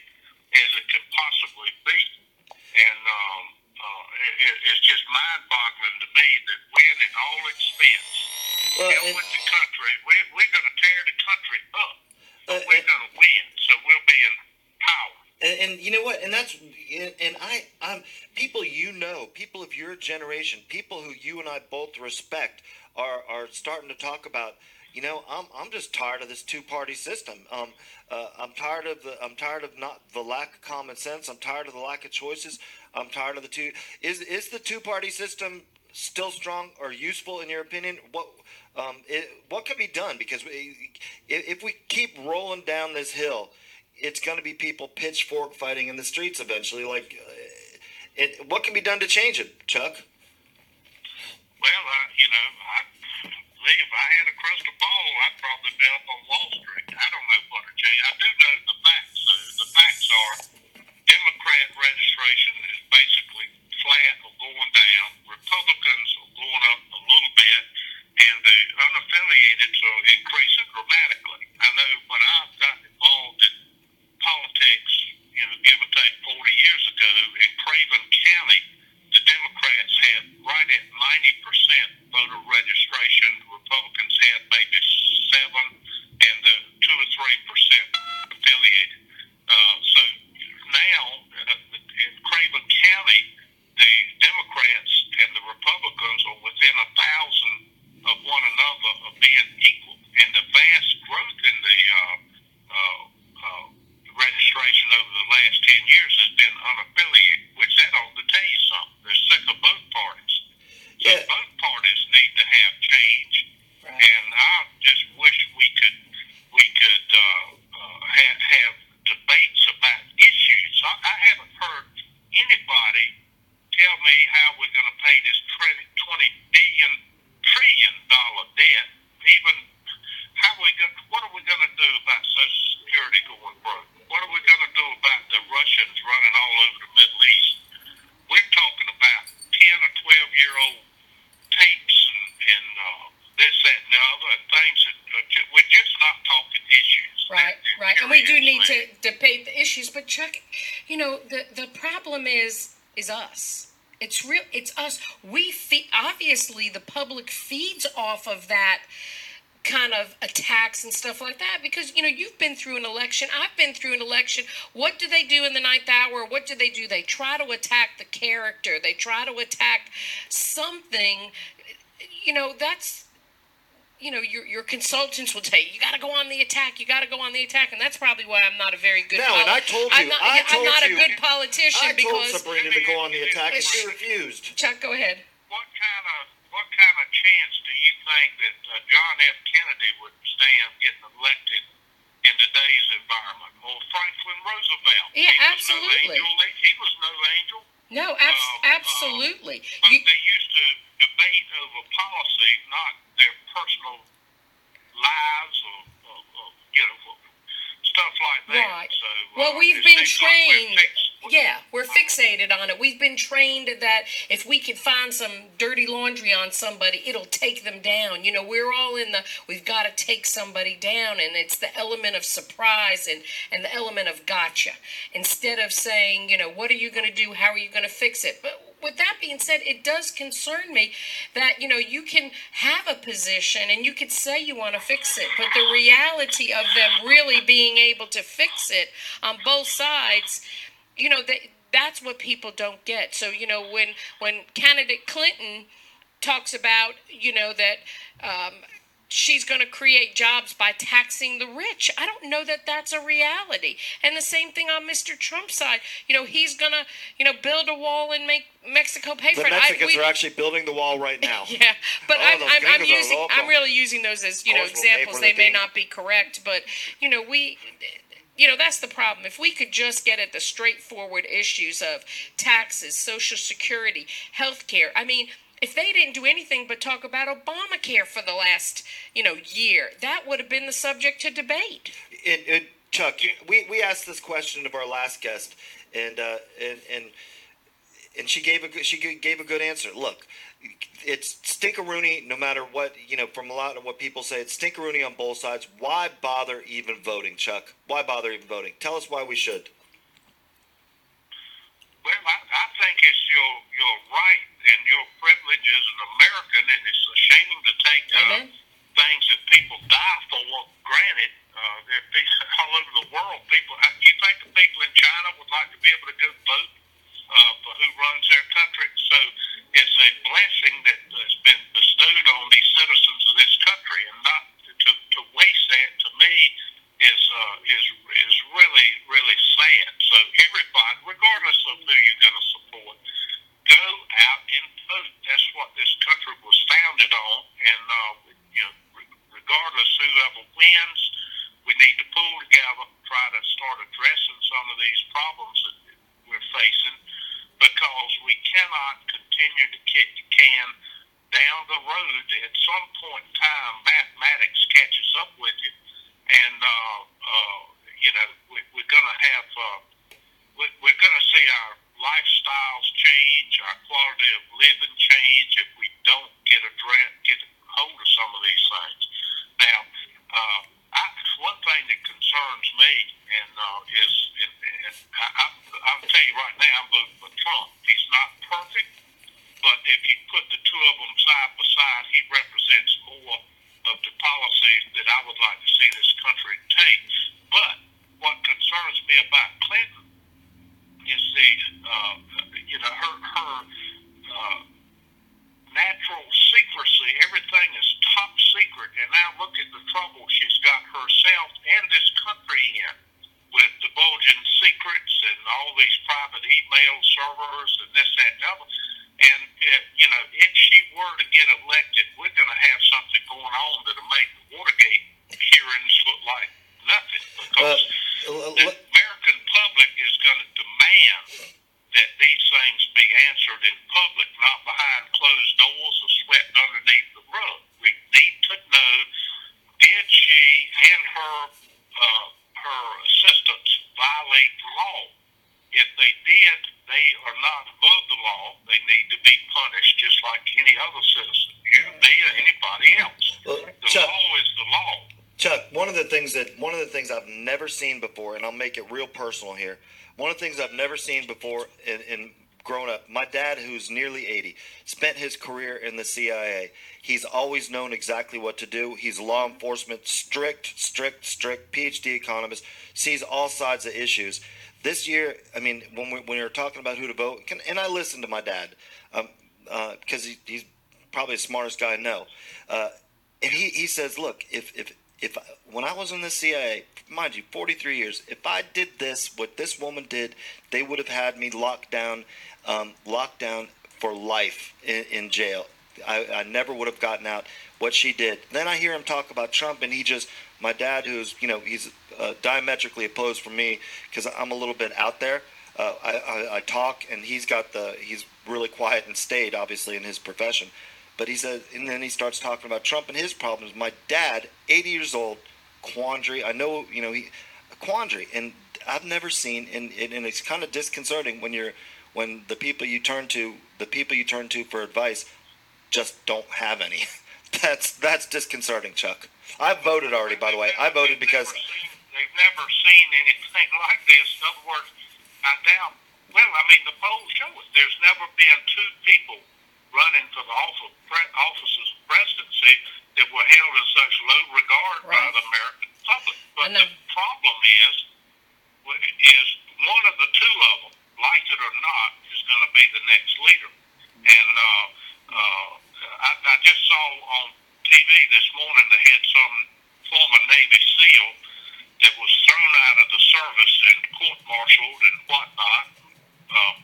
as it can possibly be. And um, uh, it, it- it's just mind-boggling to me that when at all expense, Well, hell and- with the country, we, we're going to tear the country up. Uh, we're and- going to win, so we'll be in power. And, and you know what? And that's and I I'm people you know, people of your generation, people who you and I both respect are are starting to talk about. You know, I'm I'm just tired of this two party system. Um, uh, I'm tired of the I'm tired of not the lack of common sense. I'm tired of the lack of choices. I'm tired of the two. Is is the two party system still strong or useful in your opinion? What um, it, what can be done? Because we, if, we keep rolling down this hill, it's going to be people pitchfork fighting in the streets eventually. Like, uh, it, what can be done to change it, Chuck? Well, uh, you know, I, Lee, if I had a crystal ball, I'd probably be up on Wall Street. I don't know to change. I do know the facts. Though. The facts are Democrat registration is basically flat or going down. Republicans are going up a little bit, and the unaffiliated are increasing dramatically. I know when I got involved in politics, you know, give or take 40 years ago in Craven County, the Democrats had right at 90% voter registration. The Republicans had maybe seven, and the two or three percent affiliated. Uh, so now uh, in Craven County, the Democrats and the Republicans are within a thousand of one another of being equal, and the vast growth in the uh, uh, uh, registration over the last 10 years has been unaffiliated, which that ought to tell you something. They're sick of both parties. So Yeah. both parties need to have change. And I just wish we could we could uh, uh, have, have debates about issues. I, I haven't heard anybody tell me how we're going to pay this twenty twenty billion trillion dollar debt. Even how we going what are we going to do about Social Security going broke? What are we going to do about the Russians running all over the Middle East? We're talking about ten or twelve year old tapes and, and uh, this, that, and the other and things that ju- we're just not talking issues. Right, right, and we do need to debate the issues. But Chuck, you know, the the problem is is us. It's real. It's us. We feed. Obviously, the public feeds off of that kind of attacks and stuff like that because you know you've been through an election. I've been through an election. What do they do in the ninth hour? What do they do? They try to attack the character. They try to attack something. You know that's you know your your consultants will tell you you got to go on the attack. You got to go on the attack. And that's probably why i'm not a very good No, and I told I'm you- not, I yeah, I'm not you- a good politician because I told because Sabrina to go on the attack, and she refused. chuck go ahead. What kind of what kind of chance do you think that uh, John F. Kennedy would stand getting elected in today's environment, or Franklin Roosevelt? Yeah, he absolutely. Was no angel. He was no angel. no abs- Um, absolutely But you, they used to debate over policy, not their personal lives or, or, or you know stuff like that. Right. So, Well, uh, we've been seems like we're trained. Yeah, we're fixated on it. We've been trained that if we could find some dirty laundry on somebody, it'll take them down. You know, we're all in the we've got to take somebody down, and it's the element of surprise and and the element of gotcha. Instead of saying, you know, what are you going to do? How are you going to fix it? But with that being said, it does concern me that you know you can have a position and you could say you want to fix it, but the reality of them really being able to fix it on both sides, you know that that's what people don't get. So you know when when candidate Clinton talks about you know that. Um, she's going to create jobs by taxing the rich. I don't know that that's a reality. And the same thing on Mr. Trump's side. You know, he's going to, you know, build a wall and make Mexico pay The for it. I- Mexicans we- are actually building the wall right now. yeah, but Oh, I'm, I'm, I'm using. I'm really using those as you know Course, we'll pay examples. They the may thing. not be correct, but you know we. You know that's the problem. If we could just get at the straightforward issues of taxes, Social Security, health care. I mean, if they didn't do anything but talk about Obamacare for the last you know year, that would have been the subject to debate. and, and Chuck, we, we asked this question of our last guest, and uh, and and and she gave a good, she gave a good answer. Look, it's stinkeroony. No matter what you know, from a lot of what people say, it's stinkeroony on both sides. Why bother even voting, Chuck? Why bother even voting? Tell us why we should. Well, I, I think it's your your right and your privilege as an American, and it's a shame to take uh, things that people die for granted. Uh, there are all over the world. People, uh, you think the people in China would like to be able to go vote uh, for who runs their country? So it's a blessing that has been bestowed on these citizens of this country, and not to, to waste that to me is uh, is is really really sad. So everybody, regardless of who you're going to support go out and vote. That's what this country was founded on, and uh, you know, re- regardless whoever wins, we need to pull together, try to start addressing some of these problems that we're facing, because we cannot continue to kick the can down the road. At some point in time, mathematics catches up with you, and uh, uh, you know we, we're going to have uh, we, we're going to see our lifestyles change, our quality of living change if we don't get address get hold of some of these things. Now, uh, I, one thing that concerns me and uh, is, and, and I, I'll tell you right now, I'm voting for Trump. He's not perfect, but if you put the two of them side by side, he represents more of the policies that I would like to see this country take. But what concerns me about Clinton is the, uh, you know, her her uh, natural secrecy. Everything is top secret, and now look at the trouble she's got herself and this country in with divulging secrets and all these private email servers and this, that, and the other. And uh, you know, if she were to get elected, we're going to have something going on that'll make the Watergate hearings look like nothing because Uh, the American public is going to demand that these things be answered in public, not behind closed doors or swept underneath the rug. We need to know did she and her uh, her assistants violate the law? If they did, they are not above the law. They need to be punished just like any other citizen, you, me, or anybody else. The law is the law. Chuck, one of the things that one of the things I've never seen before, and I'll make it real personal here. One of the things I've never seen before in, in growing up, my dad, who's nearly 80, spent his career in the CIA. He's always known exactly what to do. He's law enforcement, strict, strict, strict, PhD economist, sees all sides of issues. This year, I mean, when we, when we were talking about who to vote, can, and I listened to my dad because he, he's probably the smartest guy I know. Uh, and he, he says, look, if if if when I was in the CIA, mind you, 43 years, if I did this, what this woman did, they would have had me locked down, um, locked down for life in, in jail. I, I never would have gotten out. What she did. Then I hear him talk about Trump, and he just, my dad, who's you know, he's uh, diametrically opposed from me because I'm a little bit out there. Uh, I, I, I talk, and he's got the, he's really quiet and stayed, obviously, in his profession. But he said, and then he starts talking about Trump and his problems. My dad, 80 years old, quandary. I know, you know, he quandary, and I've never seen, and, and it's kind of disconcerting when you're, when the people you turn to, the people you turn to for advice, just don't have any. That's that's disconcerting, Chuck. I voted already, by the way. I voted because. They've never seen anything like this. In other words, I doubt. Well, I mean, the polls show it. There's never been two people running for the office, of presidency that were held in such low regard by the American public. But the problem is, is one of the two of them, like it or not, is going to be the next leader. And uh, uh, I, I just saw on TV this morning they had some former Navy SEAL that was thrown out of the service and court-martialed and whatnot, uh,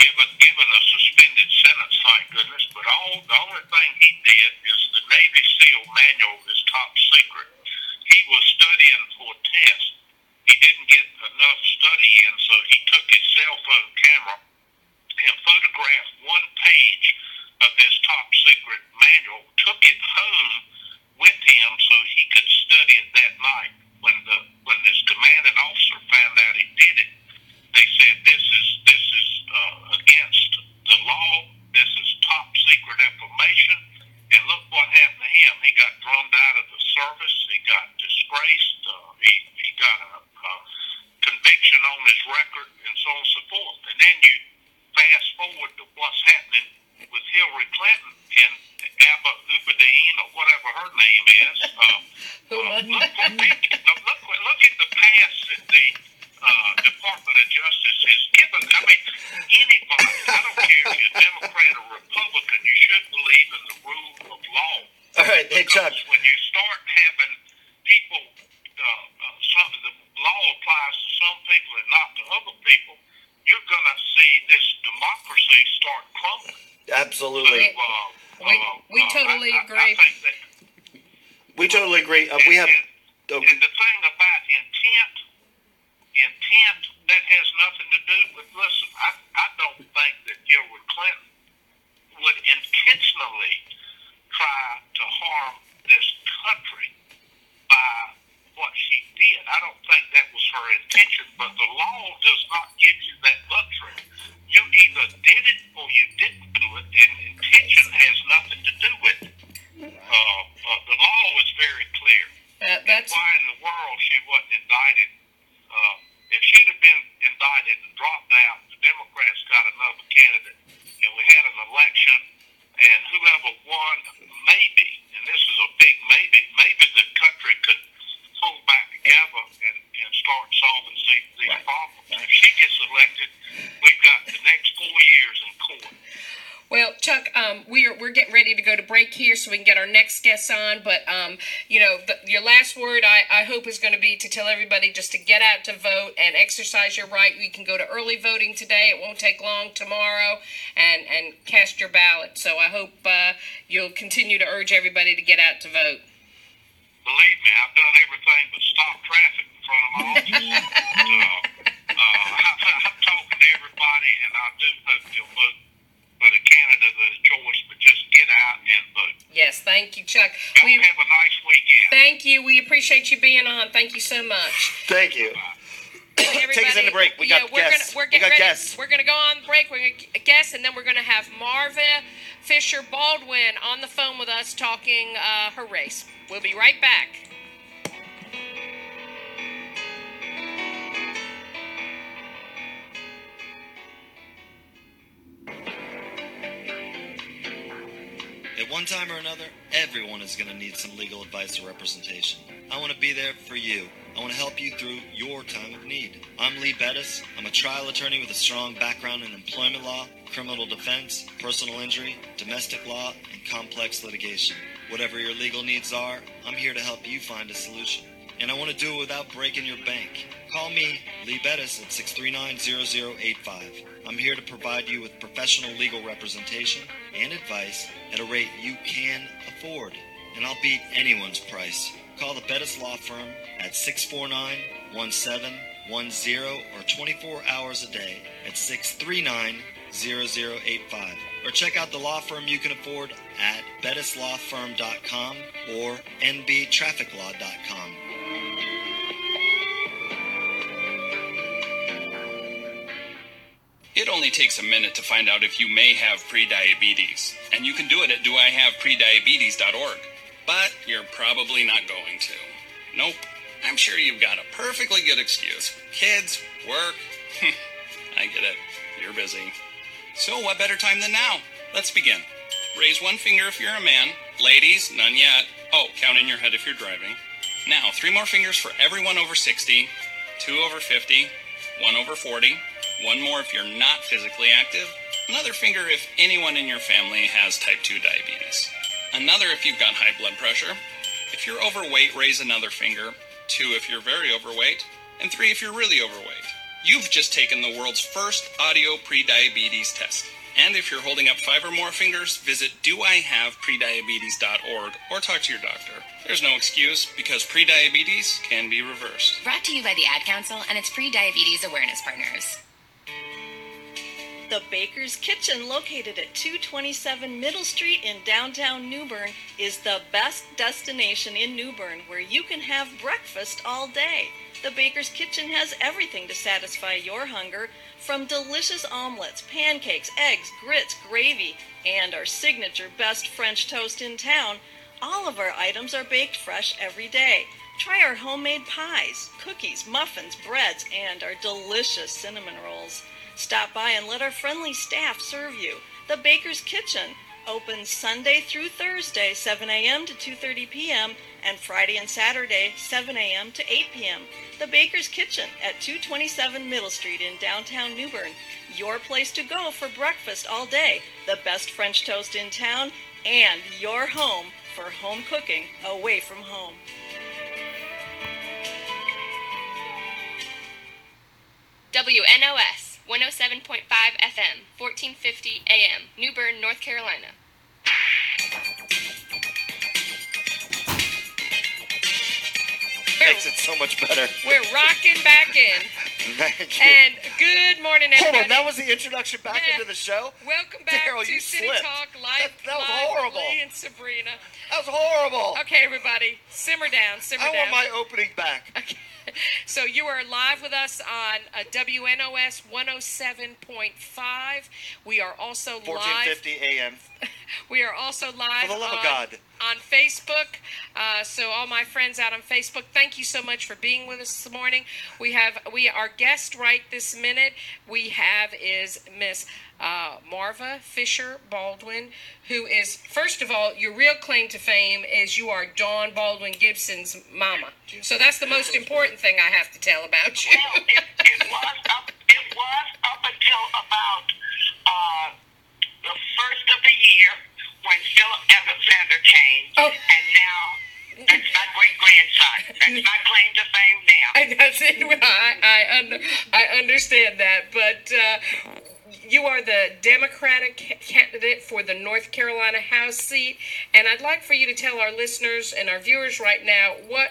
given given a suspended sentence, thank goodness. But all the only thing he did is the Navy SEAL manual is top secret. He was studying for a test. He didn't get enough study in, so he took his cell phone camera and photographed one page of this top secret manual, took it home with him so he could study it that night. When the when this commanding officer found out he did it, they said this is this is uh, against the law. This is top secret information. And look what happened to him. He got drummed out of the service. He got disgraced. Uh, he he got a, a conviction on his record, and so on and so forth. And then you fast forward to what's happening with Hillary Clinton and Abba Ubadine or whatever her name is. Uh, uh, look, look, look, look at the past that the Department of Justice has given. I mean, anybody, I don't care if you're Democrat or Republican, you should believe in the rule of law. All right, hey Chuck. Because when you start having people, uh, uh, some the law applies to some people and not to other people, you're going to see this democracy start crumbling. Absolutely. So, uh, We, uh, we uh, totally I, I, agree. I think that We totally agree. Uh, we have. and the thing about intent, intent that has nothing to do with. Listen, I I don't think that Hillary Clinton would intentionally try to harm this country by what she did. I don't think that was her intention. But the law does not give you that luxury. You either did it or you didn't do it, and intention has nothing to do with it. Uh, uh, the law is very clear That, that's why in the world she wasn't indicted. Uh, if she'd have been indicted and dropped out, the Democrats got another candidate, and we had an election, and whoever won, maybe, and this is a big maybe, maybe the country could pull back together and, and start solving these, these problems. If she gets elected, we've got the next four years in court. Well, Chuck, um, we're we're getting ready to go to break here, so we can get our next guest on. But um, you know, the, your last word, I, I hope, is going to be to tell everybody just to get out to vote and exercise your right. You can go to early voting today; it won't take long tomorrow, and and cast your ballot. So I hope uh, you'll continue to urge everybody to get out to vote. Believe me, I've done everything but stop traffic in front of my office. uh, uh, I, I'm talking to everybody, and I do hope you'll vote for the candidate of the choice, but just get out and vote. Yes, thank you, Chuck. Y'all We have a nice weekend. thank you. We appreciate you being on. Thank you so much. thank you. Take us into break. We yeah, got we're guests. Gonna, we're we got ready. guests. We're gonna go on break. We're gonna g- guest, and then we're gonna have Marva Fisher Baldwin on the phone with us talking uh, her race. We'll be right back. At one time or another, everyone is going to need some legal advice or representation. I want to be there for you. I want to help you through your time of need. I'm Lee Bettis. I'm a trial attorney with a strong background in employment law, criminal defense, personal injury, domestic law, and complex litigation. Whatever your legal needs are, I'm here to help you find a solution. And I want to do it without breaking your bank. Call me, Lee Bettis, at 639-0085. I'm here to provide you with professional legal representation and advice at a rate you can afford. And I'll beat anyone's price. Call the Bettis Law Firm at 649-1710 or 24 hours a day at 639-0085. Or check out the law firm you can afford at bettislawfirm.com or nbtrafficlaw.com. It only takes a minute to find out if you may have prediabetes, and you can do it at doihaveprediabetes.org. But you're probably not going to. Nope. I'm sure you've got a perfectly good excuse. Kids, work. I get it. You're busy. So, what better time than now? Let's begin. Raise one finger if you're a man. Ladies, none yet. Oh, count in your head if you're driving. Now, three more fingers for everyone over 60, two over 50, one over 40, one more if you're not physically active, another finger if anyone in your family has type 2 diabetes, another if you've got high blood pressure. If you're overweight, raise another finger, two if you're very overweight, and three if you're really overweight. You've just taken the world's first audio prediabetes test. And if you're holding up five or more fingers, visit doihaveprediabetes.org or talk to your doctor. There's no excuse because prediabetes can be reversed. Brought to you by the Ad Council and its pre-diabetes awareness partners. The Baker's Kitchen, located at 227 Middle Street in downtown New Bern, is the best destination in New Bern where you can have breakfast all day. The Baker's Kitchen has everything to satisfy your hunger from delicious omelets, pancakes, eggs, grits, gravy, and our signature best French toast in town. All of our items are baked fresh every day. Try our homemade pies, cookies, muffins, breads, and our delicious cinnamon rolls. Stop by and let our friendly staff serve you. The Baker's Kitchen, open Sunday through Thursday, 7 a.m. to 2:30 p.m. and Friday and Saturday, 7 a.m. to 8 p.m. The Baker's Kitchen at 227 Middle Street in downtown New Bern. Your place to go for breakfast all day. The best French toast in town and your home for home cooking away from home. WNOS 107.5 FM, 1450 AM, New Bern, North Carolina. Makes it so much better. We're rocking back in. Thank you. And good morning, Hold on, that was the introduction back Yeah. into the show. Welcome back Daryl, to you City slipped. Talk Live. That- that was Live horrible. And Sabrina. That was horrible. Okay, everybody, simmer down, simmer I down. want my opening back. Okay. So you are live with us on uh, WNOS 107.5. We are also live. 1450 a.m. We are also live For the love of on, God. on Facebook. Uh, so all my friends out on Facebook, thank you so much for being with us this morning. We have we our guest right this minute. We have is Miss uh, Marva Fisher Baldwin, who is first of all your real claim to fame is you are Dawn Baldwin Gibson's mama. So that's the most important thing I have to tell about you. Well, it, it was up. It was up until about uh, the first of the year when Philip Alexander came, Oh. and now that's my great grandson. That's my claim to fame now. I. I, I, under, I understand that, but uh, you are the Democratic candidate for the North Carolina House seat, and I'd like for you to tell our listeners and our viewers right now what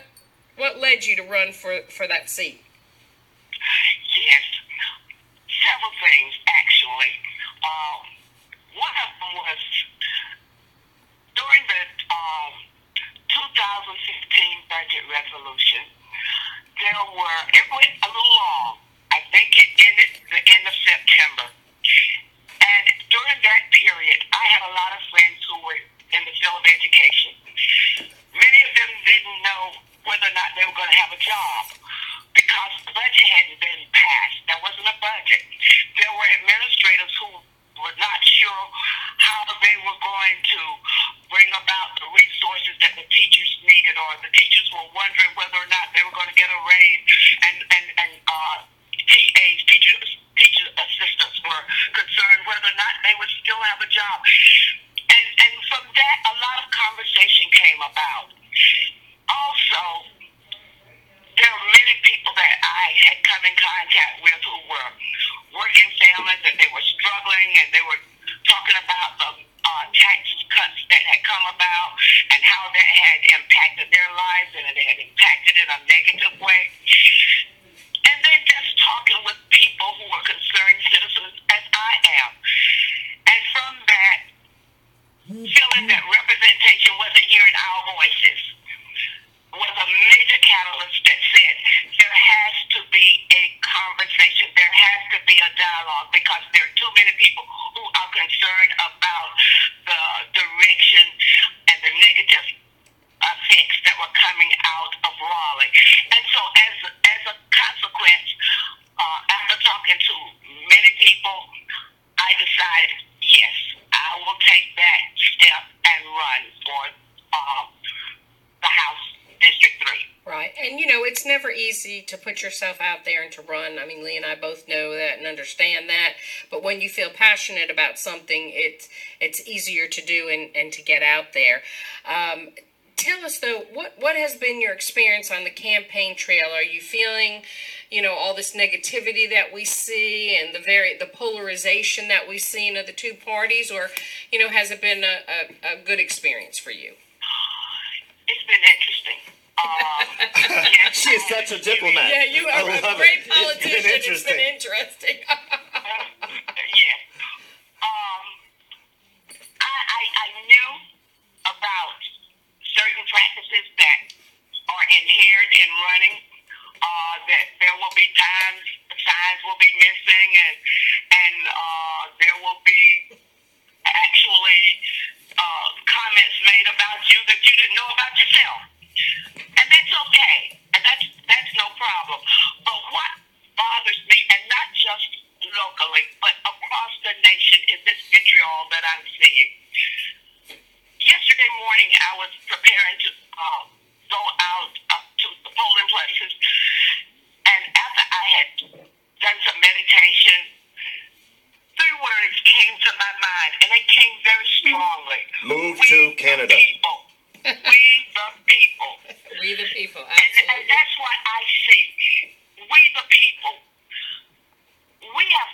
what led you to run for, for that seat. Yes, several things actually. Um, one of them was during the um, 2016 budget resolution. There were it went a little long. I think it ended the end of September, and during that period, I had a lot of friends who were in the field of education. Many of them didn't know whether or not they were going to have a job because the budget hadn't been passed. There wasn't a budget. There were administrators who were not sure how they were going to bring about the resources that the teachers needed, or the teachers were wondering whether or not they were going to get a raise, and and and uh, TAs, teachers, teacher assistants were concerned whether or not they would still have a job. And and from that, a lot of conversation came about. Also, there are many people that I had come in contact with who were working families and they were struggling and they were talking about the uh, tax cuts that had come about and how that had impacted their lives and it had impacted in a negative way. And just talking with people who are concerned citizens as I am. And from that, feeling that representation wasn't hearing our voices was a major catalyst that said there has to be a conversation, there has to be a dialogue because there are too many people who are concerned about the direction and the negative effects that were coming out of Raleigh. And so as as a consequence, uh, after talking to many people, I decided, yes, I will take that step and run for uh, the House District 3. Right. And, you know, it's never easy to put yourself out there and to run. I mean, Lee and I both know that and understand that. But when you feel passionate about something, it's, it's easier to do and, and to get out there. Um, tell us, though, what, what has been your experience on the campaign trail? Are you feeling, you know, all this negativity that we see and the very the polarization that we've seen of the two parties? Or, you know, has it been a, a, a good experience for you? It's been interesting. Um, yes, She is such a diplomat. Yeah, you are a great it. It's been politician. It's been interesting. interesting. yes. Um, I, I, I knew about certain practices that are inherent in running. Uh, that there will be times signs will be missing, and and uh, there will be actually uh, comments made about you that you didn't know about yourself, and that's okay, and that's that's no problem. But what bothers me, and not just locally, but across the nation, is this vitriol that I'm seeing. Yesterday morning, I was preparing to uh, go out up to the polling places, and after I had done some meditation, three words came to my mind, and they came very strongly. Move We to the Canada. people. We the people. we the people, And, and that's what I see. We the people. us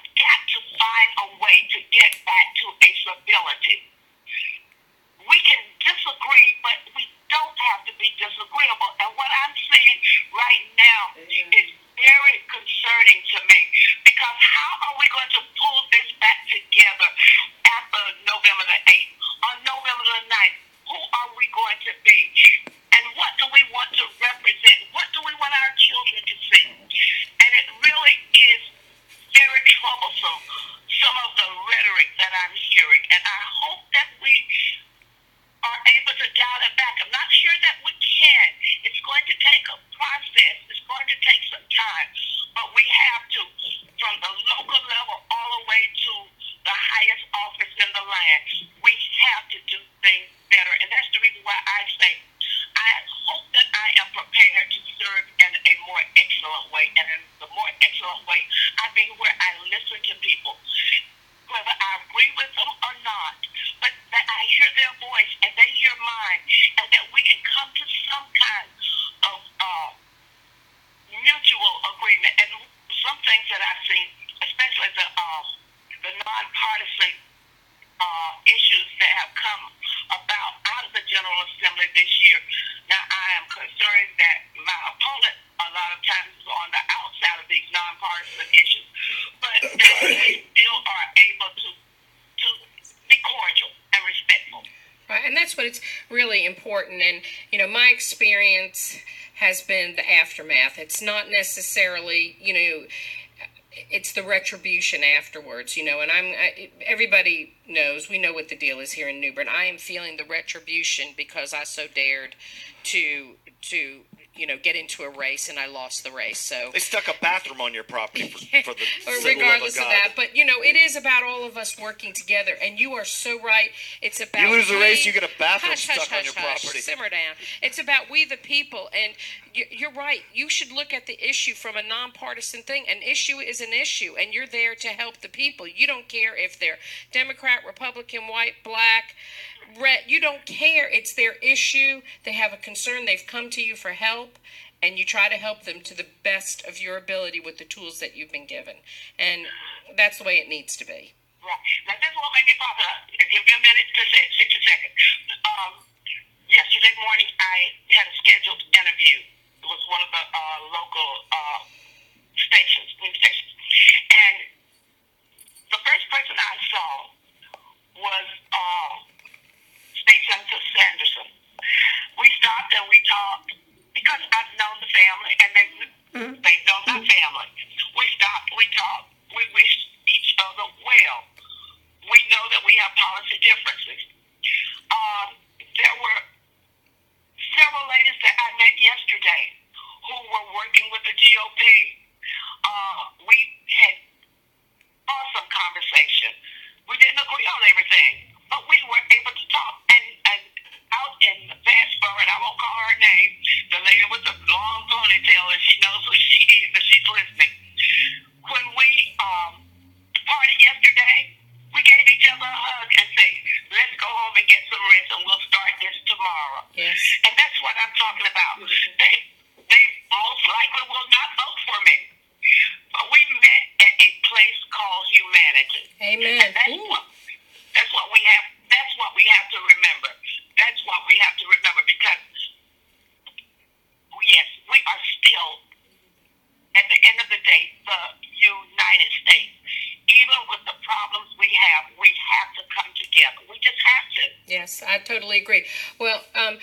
aftermath. It's not necessarily, you know, it's the retribution afterwards, you know. And I'm I, everybody knows we know what the deal is here in New Bern. I am feeling the retribution because I so dared to to you know get into a race and I lost the race. So They stuck a bathroom on your property for, for the or regardless of, of that, but you know, it is about all of us working together. And you are so right. It's about You lose a race, you get a bathroom Hush, stuck hush, on hush, your property. Simmer down. It's about we the people, and you're right. You should look at the issue from a nonpartisan thing. An issue is an issue, and you're there to help the people. You don't care if they're Democrat, Republican, white, black, red. You don't care. It's their issue. They have a concern. They've come to you for help. And you try to help them to the best of your ability with the tools that you've been given. And that's the way it needs to be. Right. Now, this is what made me popular. Give me a minute to say, 60 seconds. Um, yesterday morning, I had a scheduled interview. Was one of the uh, local uh, stations, news stations. And the first person I saw was uh, State Senator Sanderson. We stopped and we talked because I've known the family and they they know my family. We stopped, we talked, we wished each other well. We know that we have policy differences. Um, there were several ladies that I met yesterday who were working with the GOP. Uh, we had awesome conversation. We didn't agree on everything, but we were able to talk. And, and out in Vanceboro, and I won't call her name, the lady with the long ponytail, and she knows who she is, and she's listening. When we um, partied yesterday, we gave each other a hug and say, let's go home and get some rest, and we'll start this tomorrow. Yes. And that's what I'm talking about. Mm-hmm. They, they most likely will not vote for me. But we met at a place called humanity. Amen. And that's what that's what we have that's what we have to remember. That's what we have to remember because yes, we are still at the end of the day the United States. Even with the problems we have, we have to come together. We just have to. Yes, I totally agree. Well, um,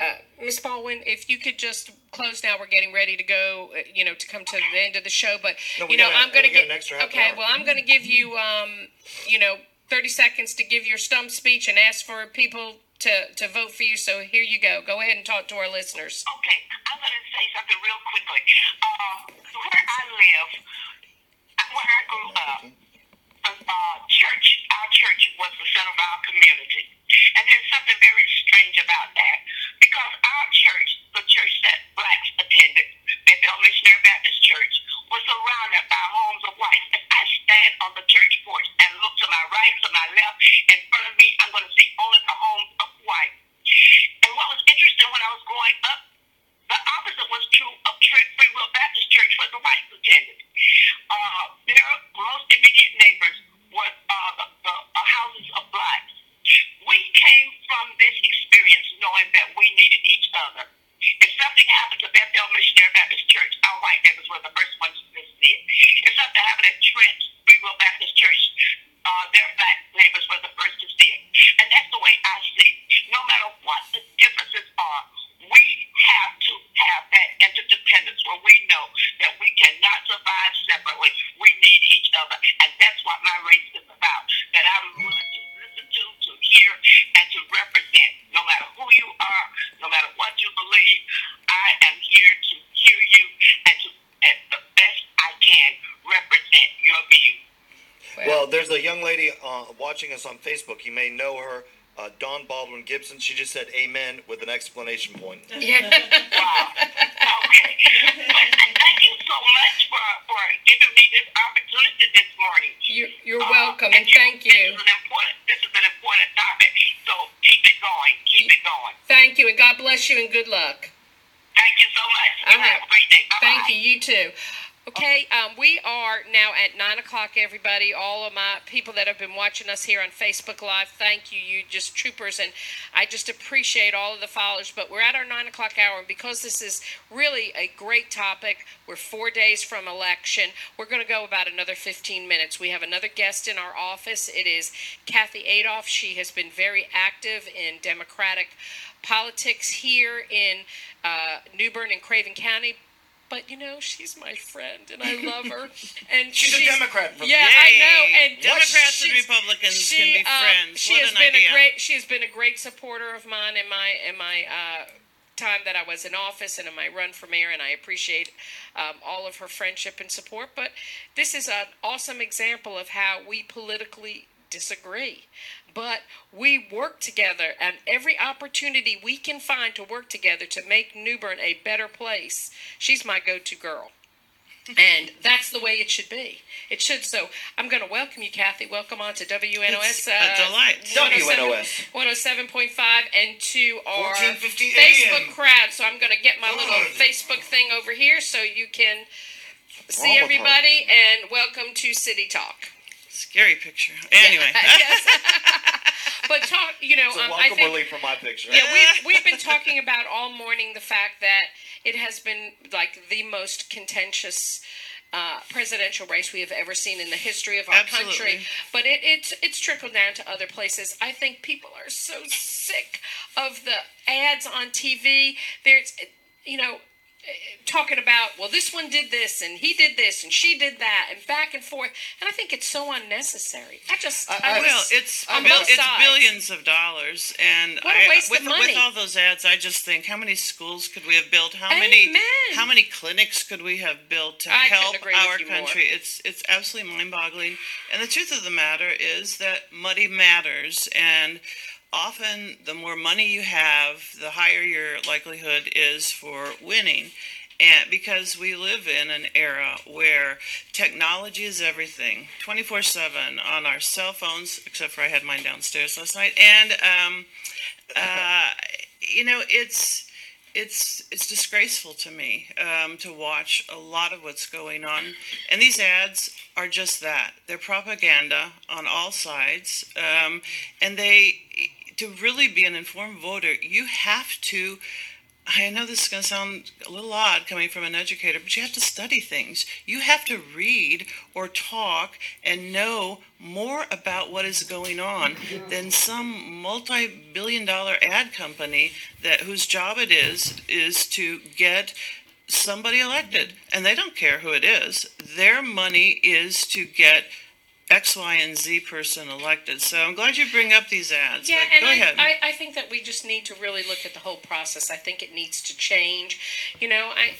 uh, Ms. Baldwin, if you could just close now, we're getting ready to go. uh, You know, to come to the end of the show, but No, we you know, got a- I'm going to we got get an extra half okay. hour. Well, I'm going to give you, um, you know, 30 seconds to give your stump speech and ask for people to to vote for you. So here you go. Go ahead and talk to our listeners. Okay, I'm going to say something real quickly. Um, where I live, where I grew up, the uh, church, our church was the center of our community. And there's something very strange about that. Because our church, the church that blacks attended, the Bethel Missionary Baptist Church, was surrounded by homes of whites. If I stand on the church porch and look to my right, to my left, in front of me, I'm going to see only the homes of whites. And what was interesting when I was growing up, the opposite was true of Free Will Baptist Church where the whites attended. Uh, their most immediate neighbors were uh, the, the uh, houses of blacks. We came from this experience knowing that we needed each other. If something happened to Bethel Missionary Baptist Church, our white neighbors were the first ones to uh, watching us on Facebook. You may know her, uh, Dawn Baldwin Gibson. She just said "Amen" with an exclamation point. Yeah. Wow. Okay. But thank you so much for, for giving me this opportunity this morning. You're, you're Uh, welcome, and you- thank This you. is an important, this is an important topic. So keep it going. Keep it going. Thank you, and God bless you, and good luck. Thank you so much. You All right. have a great day. Bye-bye. Thank you. You too. Okay, um, we are now at nine o'clock. Everybody, all of my people that have been watching us here on Facebook Live, thank you. You just troopers, and I just appreciate all of the followers. But we're at our nine o'clock hour, and because this is really a great topic, we're four days from election. We're going to go about another fifteen minutes. We have another guest in our office. It is Kathy Adolf. She has been very active in Democratic politics here in uh, New Bern and Craven County. But you know, she's my friend, and I love her. And She's a Democrat from- yeah, I know. And Democrats and Republicans she, can be um, friends. She What has been idea. a great. She has been a great supporter of mine in my in my. Uh, time that I was in office and in my run for mayor, and I appreciate um, all of her friendship and support. But this is an awesome example of how we politically disagree. But we work together, and every opportunity we can find to work together to make New Bern a better place, she's my go to girl. And that's the way it should be. It should. So I'm going to welcome you, Kathy. Welcome on to WNOS. It's a uh, delight. WNOS. 107.5 and to our 1450 Facebook crowd. So I'm going to get my little God. Facebook thing over here so you can see wrong with her? everybody and welcome to City Talk. Scary picture. Anyway. Yes. but talk, you know, It's a um, I welcome think relief from my picture. yeah, we've, we've been talking about all morning the fact that it has been like the most contentious uh, presidential race we have ever seen in the history of our Absolutely. country. But it, it's it's trickled down to other places. I think people are so sick of the ads on TV. There's, you know, talking about well this one did this and he did this and she did that and back and forth and i think it's so unnecessary i just I, I- was- Well, it's bil- it's billions of dollars, and What a I, waste with, of money. with all those ads, I just think, how many schools could we have built? How many how many clinics could we have built to I help our you more. country? It's it's absolutely mind-boggling. And the truth of the matter is that money matters, and often the more money you have, the higher your likelihood is for winning. And because we live in an era where technology is everything, 24 7 on our cell phones, except for I had mine downstairs last night. And, um, uh, you know, it's. It's it's disgraceful to me um, to watch a lot of what's going on, and these ads are just that. They're propaganda on all sides, um, and they to really be an informed voter, you have to I know this is going to sound a little odd coming from an educator, but you have to study things. You have to read or talk and know more about what is going on than some multi-billion dollar ad company that whose job it is is to get somebody elected and they don't care who it is. Their money is to get X, Y, and Z person elected. So I'm glad you bring up these ads. Yeah, and I, ahead. I, I think that we just need to really look at the whole process. I think it needs to change. You know, I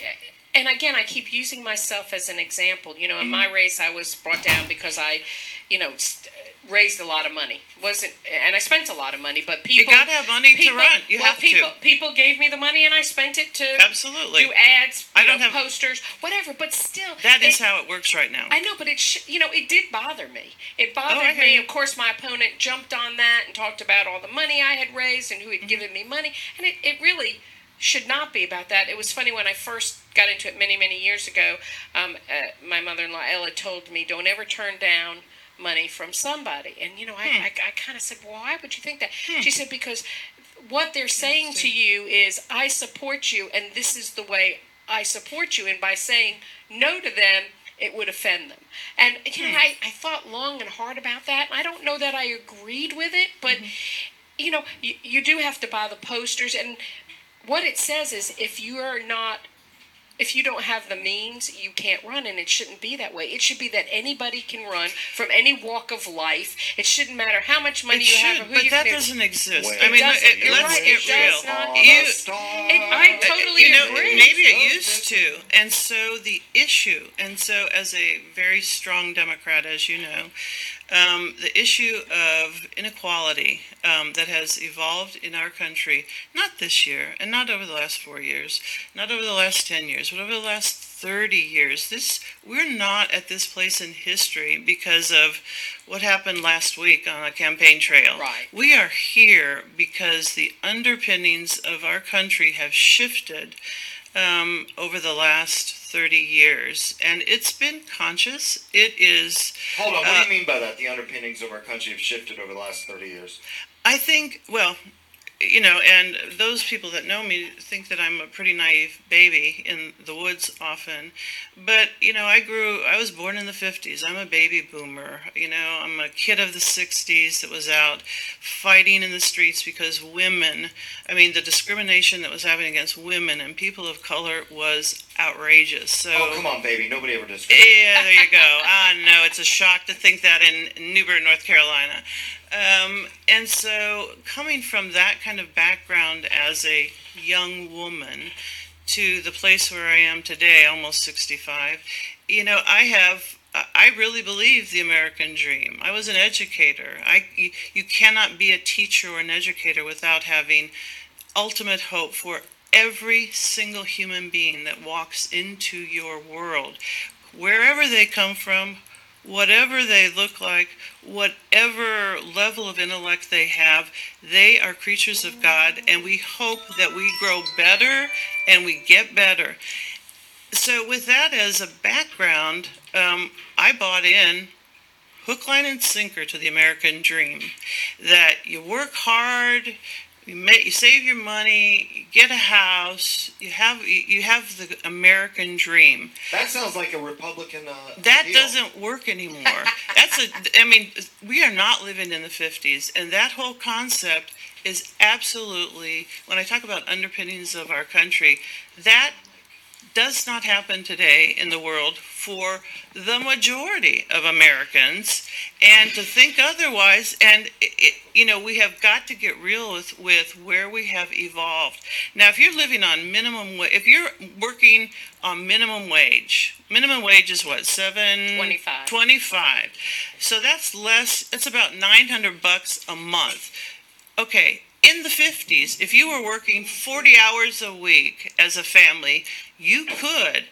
and again, I keep using myself as an example. You know, in my race, I was brought down because I, you know, st- raised a lot of money. wasn't And I spent a lot of money, but people You gotta have money to run. You well, have to. people, People gave me the money, and I spent it to Absolutely. do ads, I don't know, have- posters, whatever. But still, That is how it works right now. I know, but it sh- you know it did bother me. It bothered Oh, me. Of course, my opponent jumped on that and talked about all the money I had raised and who Mm-hmm. had given me money, and it, it really should not be about that. It was funny when I first got into it many many years ago. Um, uh, my mother-in-law Ella told me, "Don't ever turn down." Money from somebody, and you know, I, Hmm. I, I kind of said, "Well, why would you think that?" She said, "Because what they're saying to you is, I support you, and this is the way I support you. And by saying no to them, it would offend them. And you know, I, I thought long and hard about that. I don't know that I agreed with it, but you know, you, you do have to buy the posters and what it says is if you are not if you don't have the means, you can't run, and it shouldn't be that way. It should be that anybody can run from any walk of life. It shouldn't matter how much money It you have should, or who but you that can. doesn't exist. It I mean, doesn't. it- You're let's right. get It does real. not. You, It- I totally you know, agree. maybe it used to, and so the issue, and so as a very strong Democrat, as you know, um, the issue of inequality um, that has evolved in our country, not this year, and not over the last four years, not over the last ten years, but over the last thirty years. This we're not at this place in history because of what happened last week on a campaign trail. Right. We are here because the underpinnings of our country have shifted um, over the last 30 years. And it's been conscious. It is. Hold on. What uh, do you mean by that? The underpinnings of our country have shifted over the last 30 years. I think, well, you know, and those people that know me think that I'm a pretty naive baby in the woods often. But, you know, I grew, I was born in the 50s. I'm a baby boomer. You know, I'm a kid of the 60s that was out fighting in the streets because women, I mean, the discrimination that was happening against women and people of color was outrageous. So, oh, come on, baby. Nobody ever discriminated. yeah, there you go. I know it's a shock to think that in New Bern, North Carolina. Um, and so, coming from that kind of background as a young woman to the place where I am today, almost 65, you know, I have. I really believe the American dream. I was an educator. I, you, you cannot be a teacher or an educator without having ultimate hope for every single human being that walks into your world, wherever they come from, whatever they look like, whatever level of intellect they have, they are creatures of God, and we hope that we grow better and we get better. So, with that as a background, um, I bought in hook, line, and sinker to the American dream. That you work hard, you, make, you save your money, you get a house, you have you have the American dream. That sounds like a Republican. Uh, That ideal. doesn't work anymore. That's a. I mean, we are not living in the '50s, and that whole concept is absolutely. When I talk about underpinnings of our country, that does not happen today in the world for the majority of Americans and to think otherwise and it, it, you know we have got to get real with with where we have evolved. Now if you're living on minimum wage if you're working on minimum wage minimum wage is what 7 25. 25 so that's less it's about 900 bucks a month. Okay in the 50s if you were working 40 hours a week as a family you could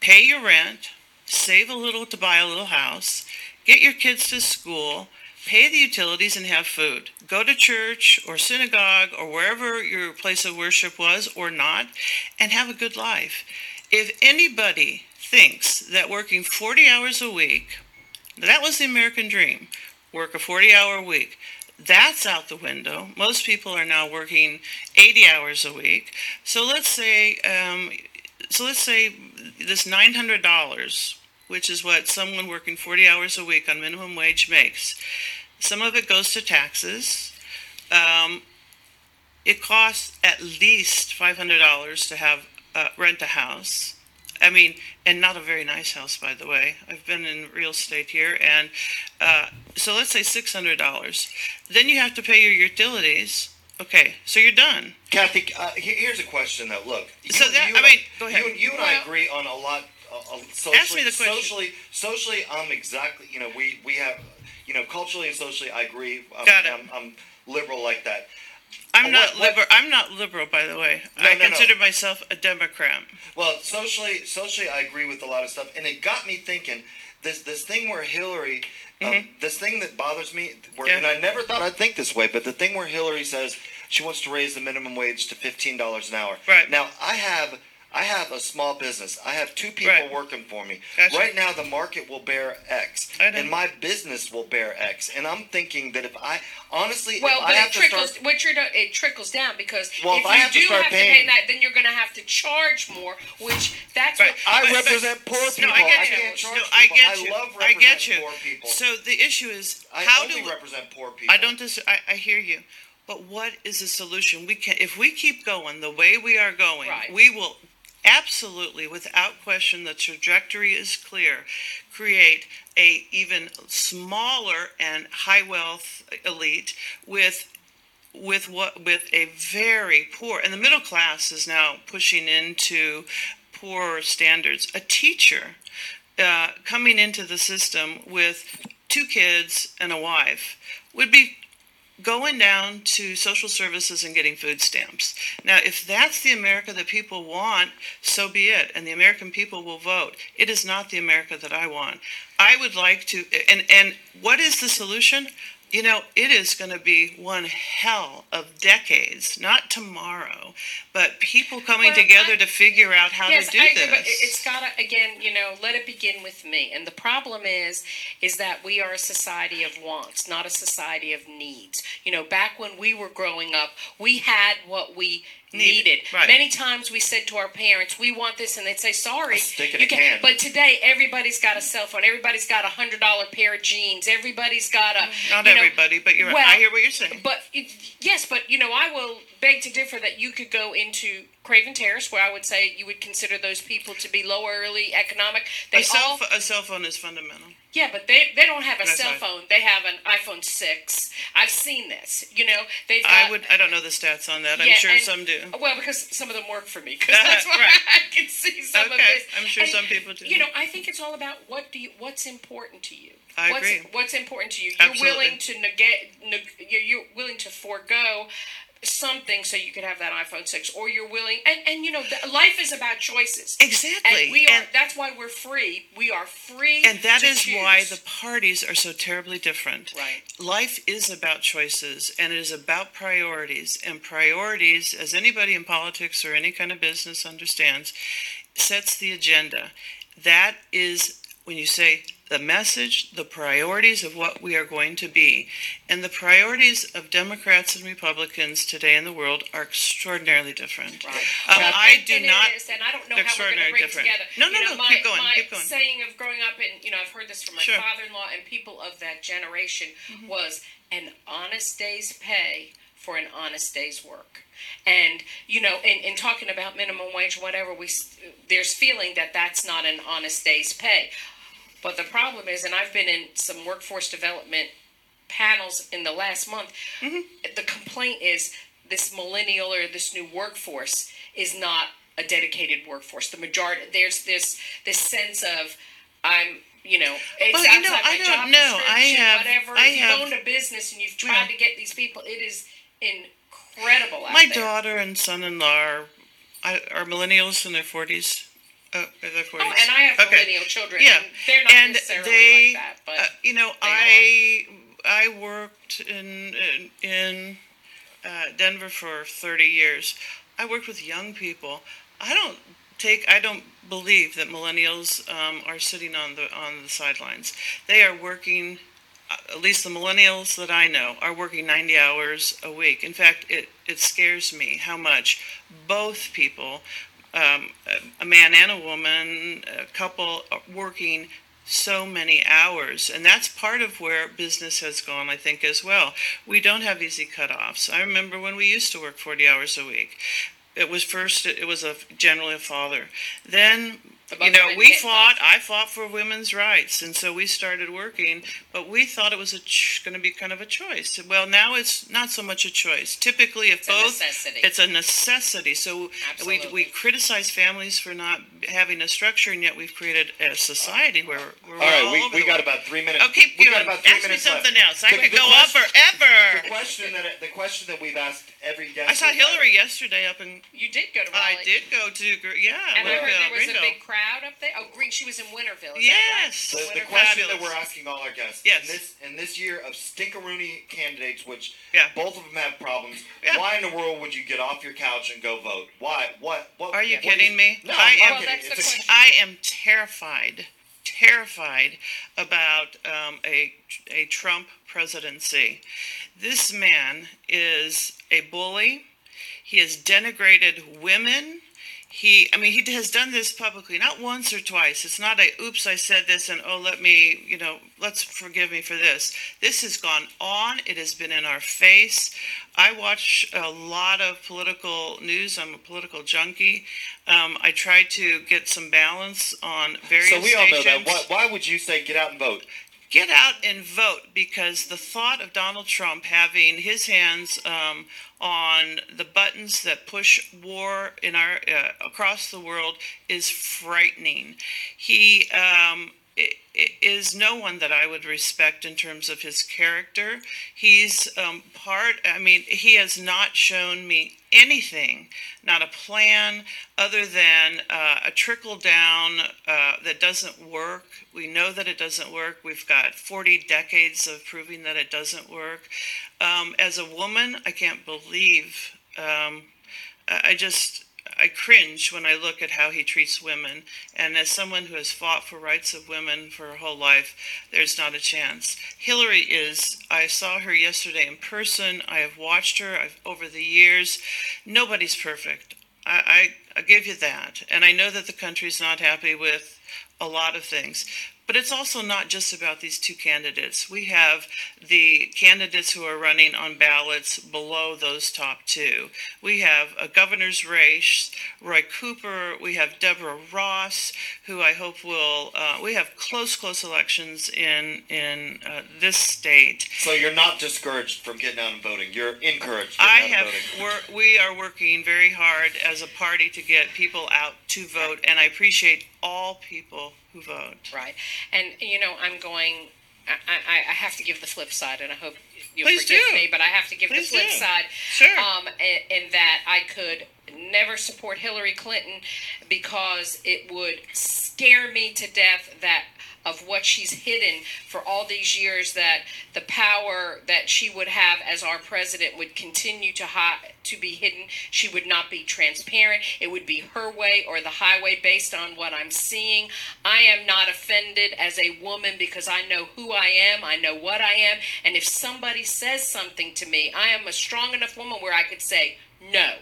pay your rent, save a little to buy a little house, get your kids to school, pay the utilities, and have food. Go to church or synagogue or wherever your place of worship was or not, and have a good life. If anybody thinks that working 40 hours a week, that was the American dream, work a 40 hour week. That's out the window. Most people are now working 80 hours a week. So let's say, um, so let's say this $900, which is what someone working 40 hours a week on minimum wage makes. Some of it goes to taxes. Um, it costs at least $500 to have uh, rent a house. I mean, and not a very nice house, by the way. I've been in real estate here, and uh, so let's say six hundred dollars. Then you have to pay your utilities. Okay, so you're done. Kathy, uh, here's a question though. Look, you, So that- you I mean, go ahead. You, you and I agree on a lot. Uh, uh, socially, Ask me the question. Socially, socially, I'm exactly. You know, we we have. You know, culturally and socially, I agree. I'm, Got it. I'm, I'm liberal like that. I'm Uh, not what- what- liberal. I'm not liberal, by the way. No, I no, no. consider myself a Democrat. Well, socially, socially, I agree with a lot of stuff, and it got me thinking. This this thing where Hillary, um, this thing that bothers me, where, Mm-hmm. Yeah. and I never thought I'd think this way, but the thing where Hillary says she wants to raise the minimum wage to fifteen dollars an hour. Right. Now, I have I have a small business. I have two people Right. working for me. Gotcha. Right now, the market will bear X, I know. and my business will bear X. And I'm thinking that if I honestly, Well, if but I have it to trickles. start, What you're it trickles down because Well, if if I you have to do start have to pay paying- that, then you're going to have to charge more. Which that's Right. what I But- but- represent poor No, people. I get I you. can't charge No, I people. get I you. love I get you. poor people. So the issue is I how only do we, represent poor people. I don't dis- I, I hear you. But what is the solution? We can if we keep going the way we are going, Right. we will absolutely without question the trajectory is clear. Create a even smaller and high wealth elite with with what with a very poor and the middle class is now pushing into poor standards. A teacher uh, coming into the system with two kids and a wife would be going down to social services and getting food stamps. Now, if that's the America that people want, so be it, and the American people will vote. It is not the America that I want. I would like to, and and what is the solution? You know, it is going to be one hell of decades, not tomorrow, but people coming Well, together I- to figure out how yes, to do I this. but it- it's got to again, you know, let it begin with me. And the problem is, is that we are a society of wants, not a society of needs. You know, back when we were growing up, we had what we Needed, right. Many times we said to our parents, "We want this," and they'd say, "Sorry, stick in you a can't." can. But today, everybody's got a cell phone. Everybody's got a hundred dollar pair of jeans. Everybody's got a. Mm-hmm. not you know, everybody, but you're right. well, I hear what you're saying. but yes, but you know, I will beg to differ that you could go into Craven Terrace, where I would say you would consider those people to be lowerly economic. They a, cell, all, a cell phone is fundamental. Yeah, but they they don't have a That's cell phone. They have an iPhone six. I've seen this. You know, they've. Got, I would. I don't know the stats on that. I'm sure and- some do. Well, because some of them work for me. Because that's why Right. I can see some of Okay, this. I'm sure And, some people do. You know, I think it's all about what do you, what's important to you. I what's, agree. What's important to you? You're Absolutely. willing to negate. Neg, you're willing to forego something so you could have that iPhone six, or you're willing. And and you know, life is about choices. Exactly. And we are. And- that's why we're free. We are free. And that is why the parties are so terribly different. Right. Life is about choices and it is about priorities. And priorities, as anybody in politics or any kind of business understands, sets the agenda. That is when you say the message, the priorities of what we are going to be. And the priorities of Democrats and Republicans today in the world are extraordinarily different. Right. Um, Well, I do and not. is, and I don't know how we're going to bring different. together. No, you no, know, no, My, keep going, my keep going. saying of growing up, and you know, I've heard this from my Sure. father-in-law and people of that generation Mm-hmm. was an honest day's pay for an honest day's work. And you know, in, in talking about minimum wage, whatever we there's feeling that that's not an honest day's pay. But the problem is, and I've been in some workforce development panels in the last month. Mm-hmm. The complaint is this millennial or this new workforce is not a dedicated workforce. The majority there's this this sense of I'm you know it's Well, you know, my I don't know. I have- whatever. I if you have- own a business and you've tried Yeah. to get these people, it is incredible. My there. daughter and son-in-law are, are millennials in their forties. Uh, in their 40s. Oh, and I have Okay. millennial children. Yeah, and they're not and necessarily they, like that, but uh, you know, I I worked in in, in uh, Denver for thirty years. I worked with young people. I don't take. I don't believe that millennials um, are sitting on the on the sidelines. They are working. uh, At least the millennials that I know are working 90 hours a week. In fact, it, it scares me how much both people um, a- man and a woman, a couple working so many hours. And that's part of where business has gone, I think, as well. We don't have easy cutoffs. I remember when we used to work 40 hours a week. It was first, it was a generally a father. Then, The you know, we get fought, I fought for women's rights. And so we started working, but we thought it was ch- going to be kind of a choice. Well, now it's not so much a choice. Typically, if It's a both, necessity. it's a necessity. So we, we criticize families for not having a structure, and yet we've created a society where we're All right, all we, over we got world. about three minutes. Oh, keep we going. got about three Ask me something left. else. I The- could the go on question- forever. The question that the question that we've asked every guest. I saw Hillary yesterday up in. You did go to I did go to yeah. And I Greenville, heard there uh, was Greenville. a big crowd crowd up there? Oh, Green. She was in Winterville. Is Yes. The, That the right? question that we're asking all our guests Yes. in this in this year of stinkeroony candidates, which Yeah. both of them have problems. Yeah. Why in the world would you get off your couch and go vote? Why? What? What? Are you what kidding me? No, I I'm am- not Well, kidding. that's the question. I am terrified, terrified about um, a a Trump presidency. This man is a bully. He has denigrated women. He, I mean, he has done this publicly, not once or twice. It's not a, oops, I said this, and oh, let me, you know, let's forgive me for this. This has gone on. It has been in our face. I watch a lot of political news. I'm a political junkie. Um, I try to get some balance on various So we all know that. Why, why would you say get out and vote? get out and vote because the thought of Donald Trump having his hands um, on the buttons that push war in our uh, across the world is frightening. He um, is no one that I would respect in terms of his character. He's um, part. I mean, he has not shown me anything, not a plan, other than uh, a trickle down uh, that doesn't work. We know that it doesn't work. We've got 40 decades of proving that it doesn't work. Um, as a woman, I can't believe. Um, I I just. I cringe when I look at how he treats women. And as someone who has fought for rights of women for her whole life, there's not a chance. Hillary is, I saw her yesterday in person. I have watched her I've, over the years. Nobody's perfect. I, I, I give you that. And I know that the country's not happy with a lot of things. But it's also not just about these two candidates. We have the candidates who are running on ballots below those top two. We have a governor's race, Roy Cooper. We have Deborah Ross, who I hope will. Uh, we have close, close elections in in uh, this state. So you're not discouraged from getting out and voting. You're encouraged. I have. We're, we are working very hard as a party to get people out to vote, and I appreciate all people who vote. Right. And, you know, I'm going, I, I, I have to give the flip side, and I hope you'll Please forgive do. me, but I have to give Please the flip do. side. Sure. Um, in, in that I could never support Hillary Clinton because it would scare me to death that of what she's hidden for all these years that the power that she would have as our president would continue to hi- to be hidden. She would not be transparent. It would be her way or the highway based on what i'm seeing. I am not offended as a woman because i know who i am. I know what i am. And if somebody says something to me i am a strong enough woman where i could say no.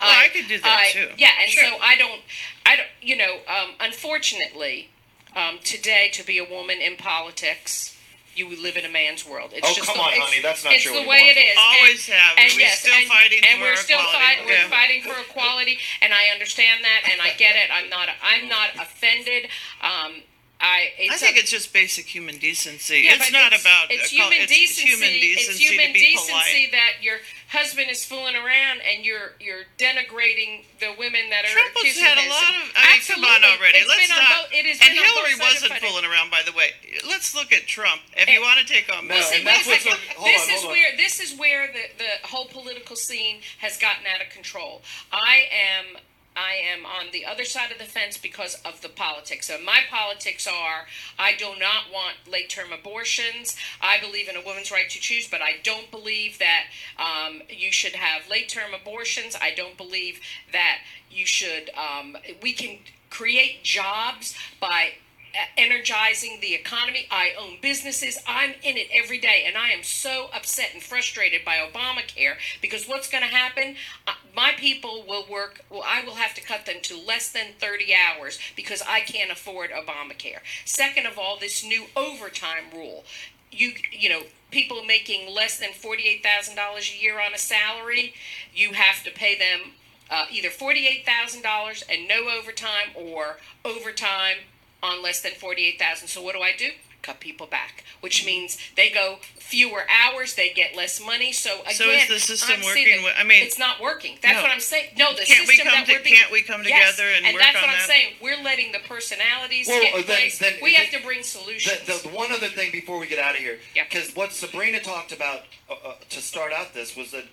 Well, I could do that, I- too. yeah and Sure. so I don't, I don't, you know, um, unfortunately, um, today to be a woman in politics, you live in a man's world. It's Oh, just come the, on, it's, honey, that's not it's true the way it is. Always and, have. And We're yes, still and, fighting and for we're still equality. fighting. We're Yeah. fighting for equality, and I understand that, and I get it. I'm not, I'm not offended. Um, I, it's I think a- it's just basic human decency. yeah, it's not it's, about it's human it's decency. human decency it's human to be decency polite. that your husband is fooling around and you're you're denigrating the women that are Trump has accusing had a lot of. I mean, come on already. It's Let's not. both- it has and Hillary wasn't fooling around, by the way. Let's look at Trump. If you eh, want to take on, No, See, and wait a that's what's hold this on, is on. where this is where the, the whole political scene has gotten out of control. I am I am on the other side of the fence because of the politics. So my politics are I do not want late term abortions. I believe in a woman's right to choose, but I don't believe that um, you should have late term abortions. I don't believe that you should. Um, we can create jobs by energizing the economy. I own businesses. I'm in it every day. And I am so upset and frustrated by Obamacare because what's going to happen? Uh, my people will work, well, I will have to cut them to less than 30 hours because I can't afford Obamacare. Second of all, this new overtime rule. You, you know, people making less than $48,000 a year on a salary, you have to pay them uh, either $48,000 and no overtime or overtime on less than 48,000. So what do I do? Cut people back, which means they go fewer hours, they get less money. So again, So is the system I'm working seeing with- I mean- it's not working. That's No. what I'm saying. No, the Can't we system come that to- we're being, can't we come Yes, together and and work that's on what I'm that? saying. We're letting the personalities Well, get uh, in then- place. then- we have to bring solutions. The, the, the one other thing before we get out of here, Yeah. because what Sabrina talked about uh, uh, to start out this was that,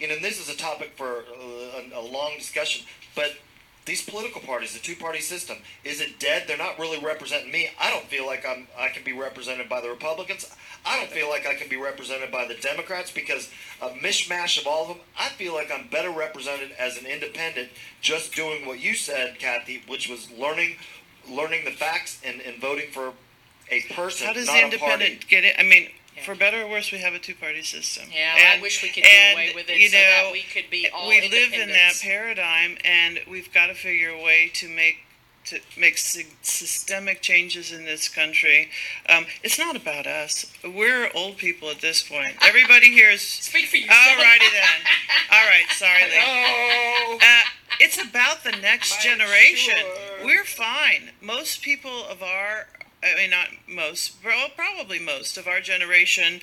you know, and this is a topic for uh, a, a long discussion, but these political parties, the two-party system, is it dead? They're not really representing me. I don't feel like I'm I can be represented by the Republicans. I don't feel like I can be represented by the Democrats because a mishmash of all of them. I feel like I'm better represented as an independent, just doing what you said, Kathy, which was learning learning the facts and, and voting for a person, How does the independent get it? I mean, for better or worse, we have a two-party system. Yeah, I wish we could do and, away with it you so that know, we could be all we live in that paradigm, and we've got to figure a way to make to make sy- systemic changes in this country. Um, it's not about us. We're old people at this point. Everybody here is. Speak for yourself. All righty then. All right. Sorry, Lee. Oh. Uh, it's about the next generation. We're fine. Most people of our, I mean, not most, well, probably most of our generation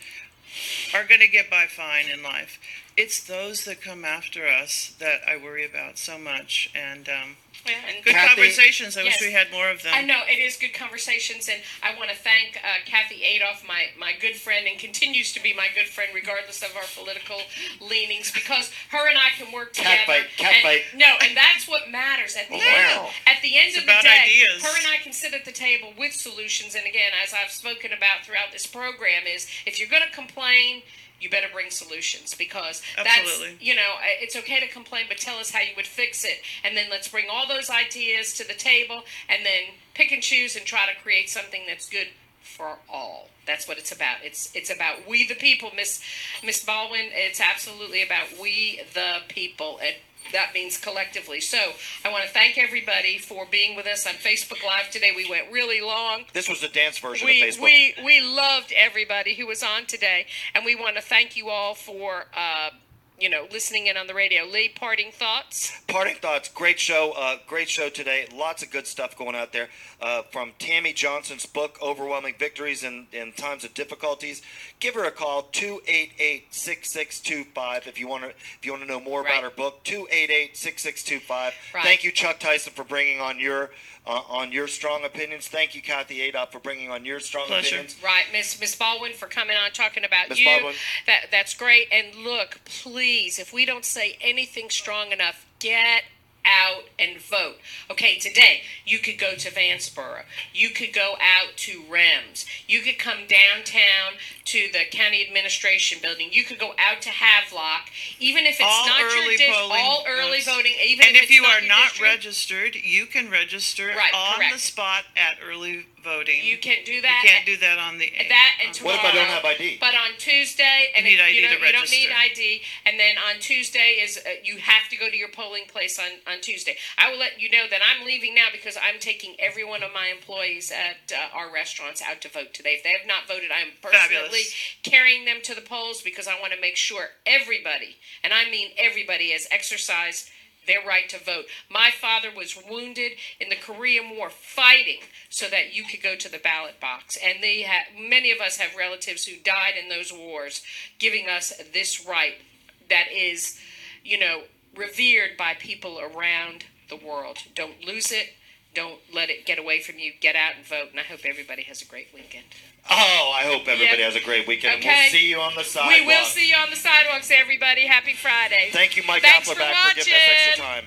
are going to get by fine in life. It's those that come after us that I worry about so much. And um, Yeah, and good Kathy- conversations. I Yes. wish we had more of them. I know it is good conversations, and I want to thank uh, Kathy Adolf, my my good friend, and continues to be my good friend regardless of our political leanings, because her and I can work together. Cat fight, cat and, fight. No, and that's what matters at the end. Wow. At the end It's of the about day, ideas. her and I can sit at the table with solutions. And again, as I've spoken about throughout this program, is if you're going to complain. You better bring solutions because Absolutely. that's you know it's okay to complain, but tell us how you would fix it, and then let's bring all those ideas to the table, and then pick and choose and try to create something that's good for all. That's what it's about. It's it's about we the people, Miss Miss Baldwin. It's absolutely about we the people, and that means collectively. So I want to thank everybody for being with us on Facebook Live today. We went really long. This was the dance version We, of Facebook. we we loved everybody who was on today, and we want to thank you all for uh, you know listening in on the radio. Lee, parting thoughts. Parting thoughts. Great show. Uh, great show today. Lots of good stuff going out there. Uh, from Tammy Johnson's book, Overwhelming Victories in, in Times of Difficulties. Give her a call, 288-6625 if you want to if you want to know more about her book, 288-6625. Right. Thank you, Chuck Tyson, for bringing on your uh, on your strong opinions. Thank you, Kathy Adolph, for bringing on your strong Pleasure. opinions. Right, Miss Miss Baldwin for coming on talking about Miss you. Baldwin. That that's great. And look, please, if we don't say anything strong enough, get out and vote. Okay, today you could go to Vanceboro. You could go out to Rhems. You could come downtown to the county administration building. You could go out to Havelock, even if it's all not early your district. polling. All early booths. voting, even and if, if, it's you not are your not district. registered, you can register Right, on correct. the spot at early voting. You can't do that. You can't do that on the That and tomorrow. What if I don't have ID? But on Tuesday, and You need if ID you, to don't, you don't need register. ID, and then on Tuesday is uh, you have to go to your polling place on on Tuesday. I will let you know that I'm leaving now because I'm taking every one of my employees at uh, our restaurants out to vote today. If they have not voted, I am personally Fabulous. carrying them to the polls because I want to make sure everybody, and I mean everybody, has exercised their right to vote. My father was wounded in the Korean War fighting so that you could go to the ballot box. And they ha- many of us have relatives who died in those wars, giving us this right that is, you know, revered by people around the world. Don't lose it. Don't let it get away from you. Get out and vote. And I hope everybody has a great weekend. Oh, I hope everybody yep. has a great weekend. Okay. we'll see you on the sidewalks. We will see you on the sidewalks, everybody. Happy Friday. Thank you, Mike Thanks for, watching. for giving us extra time.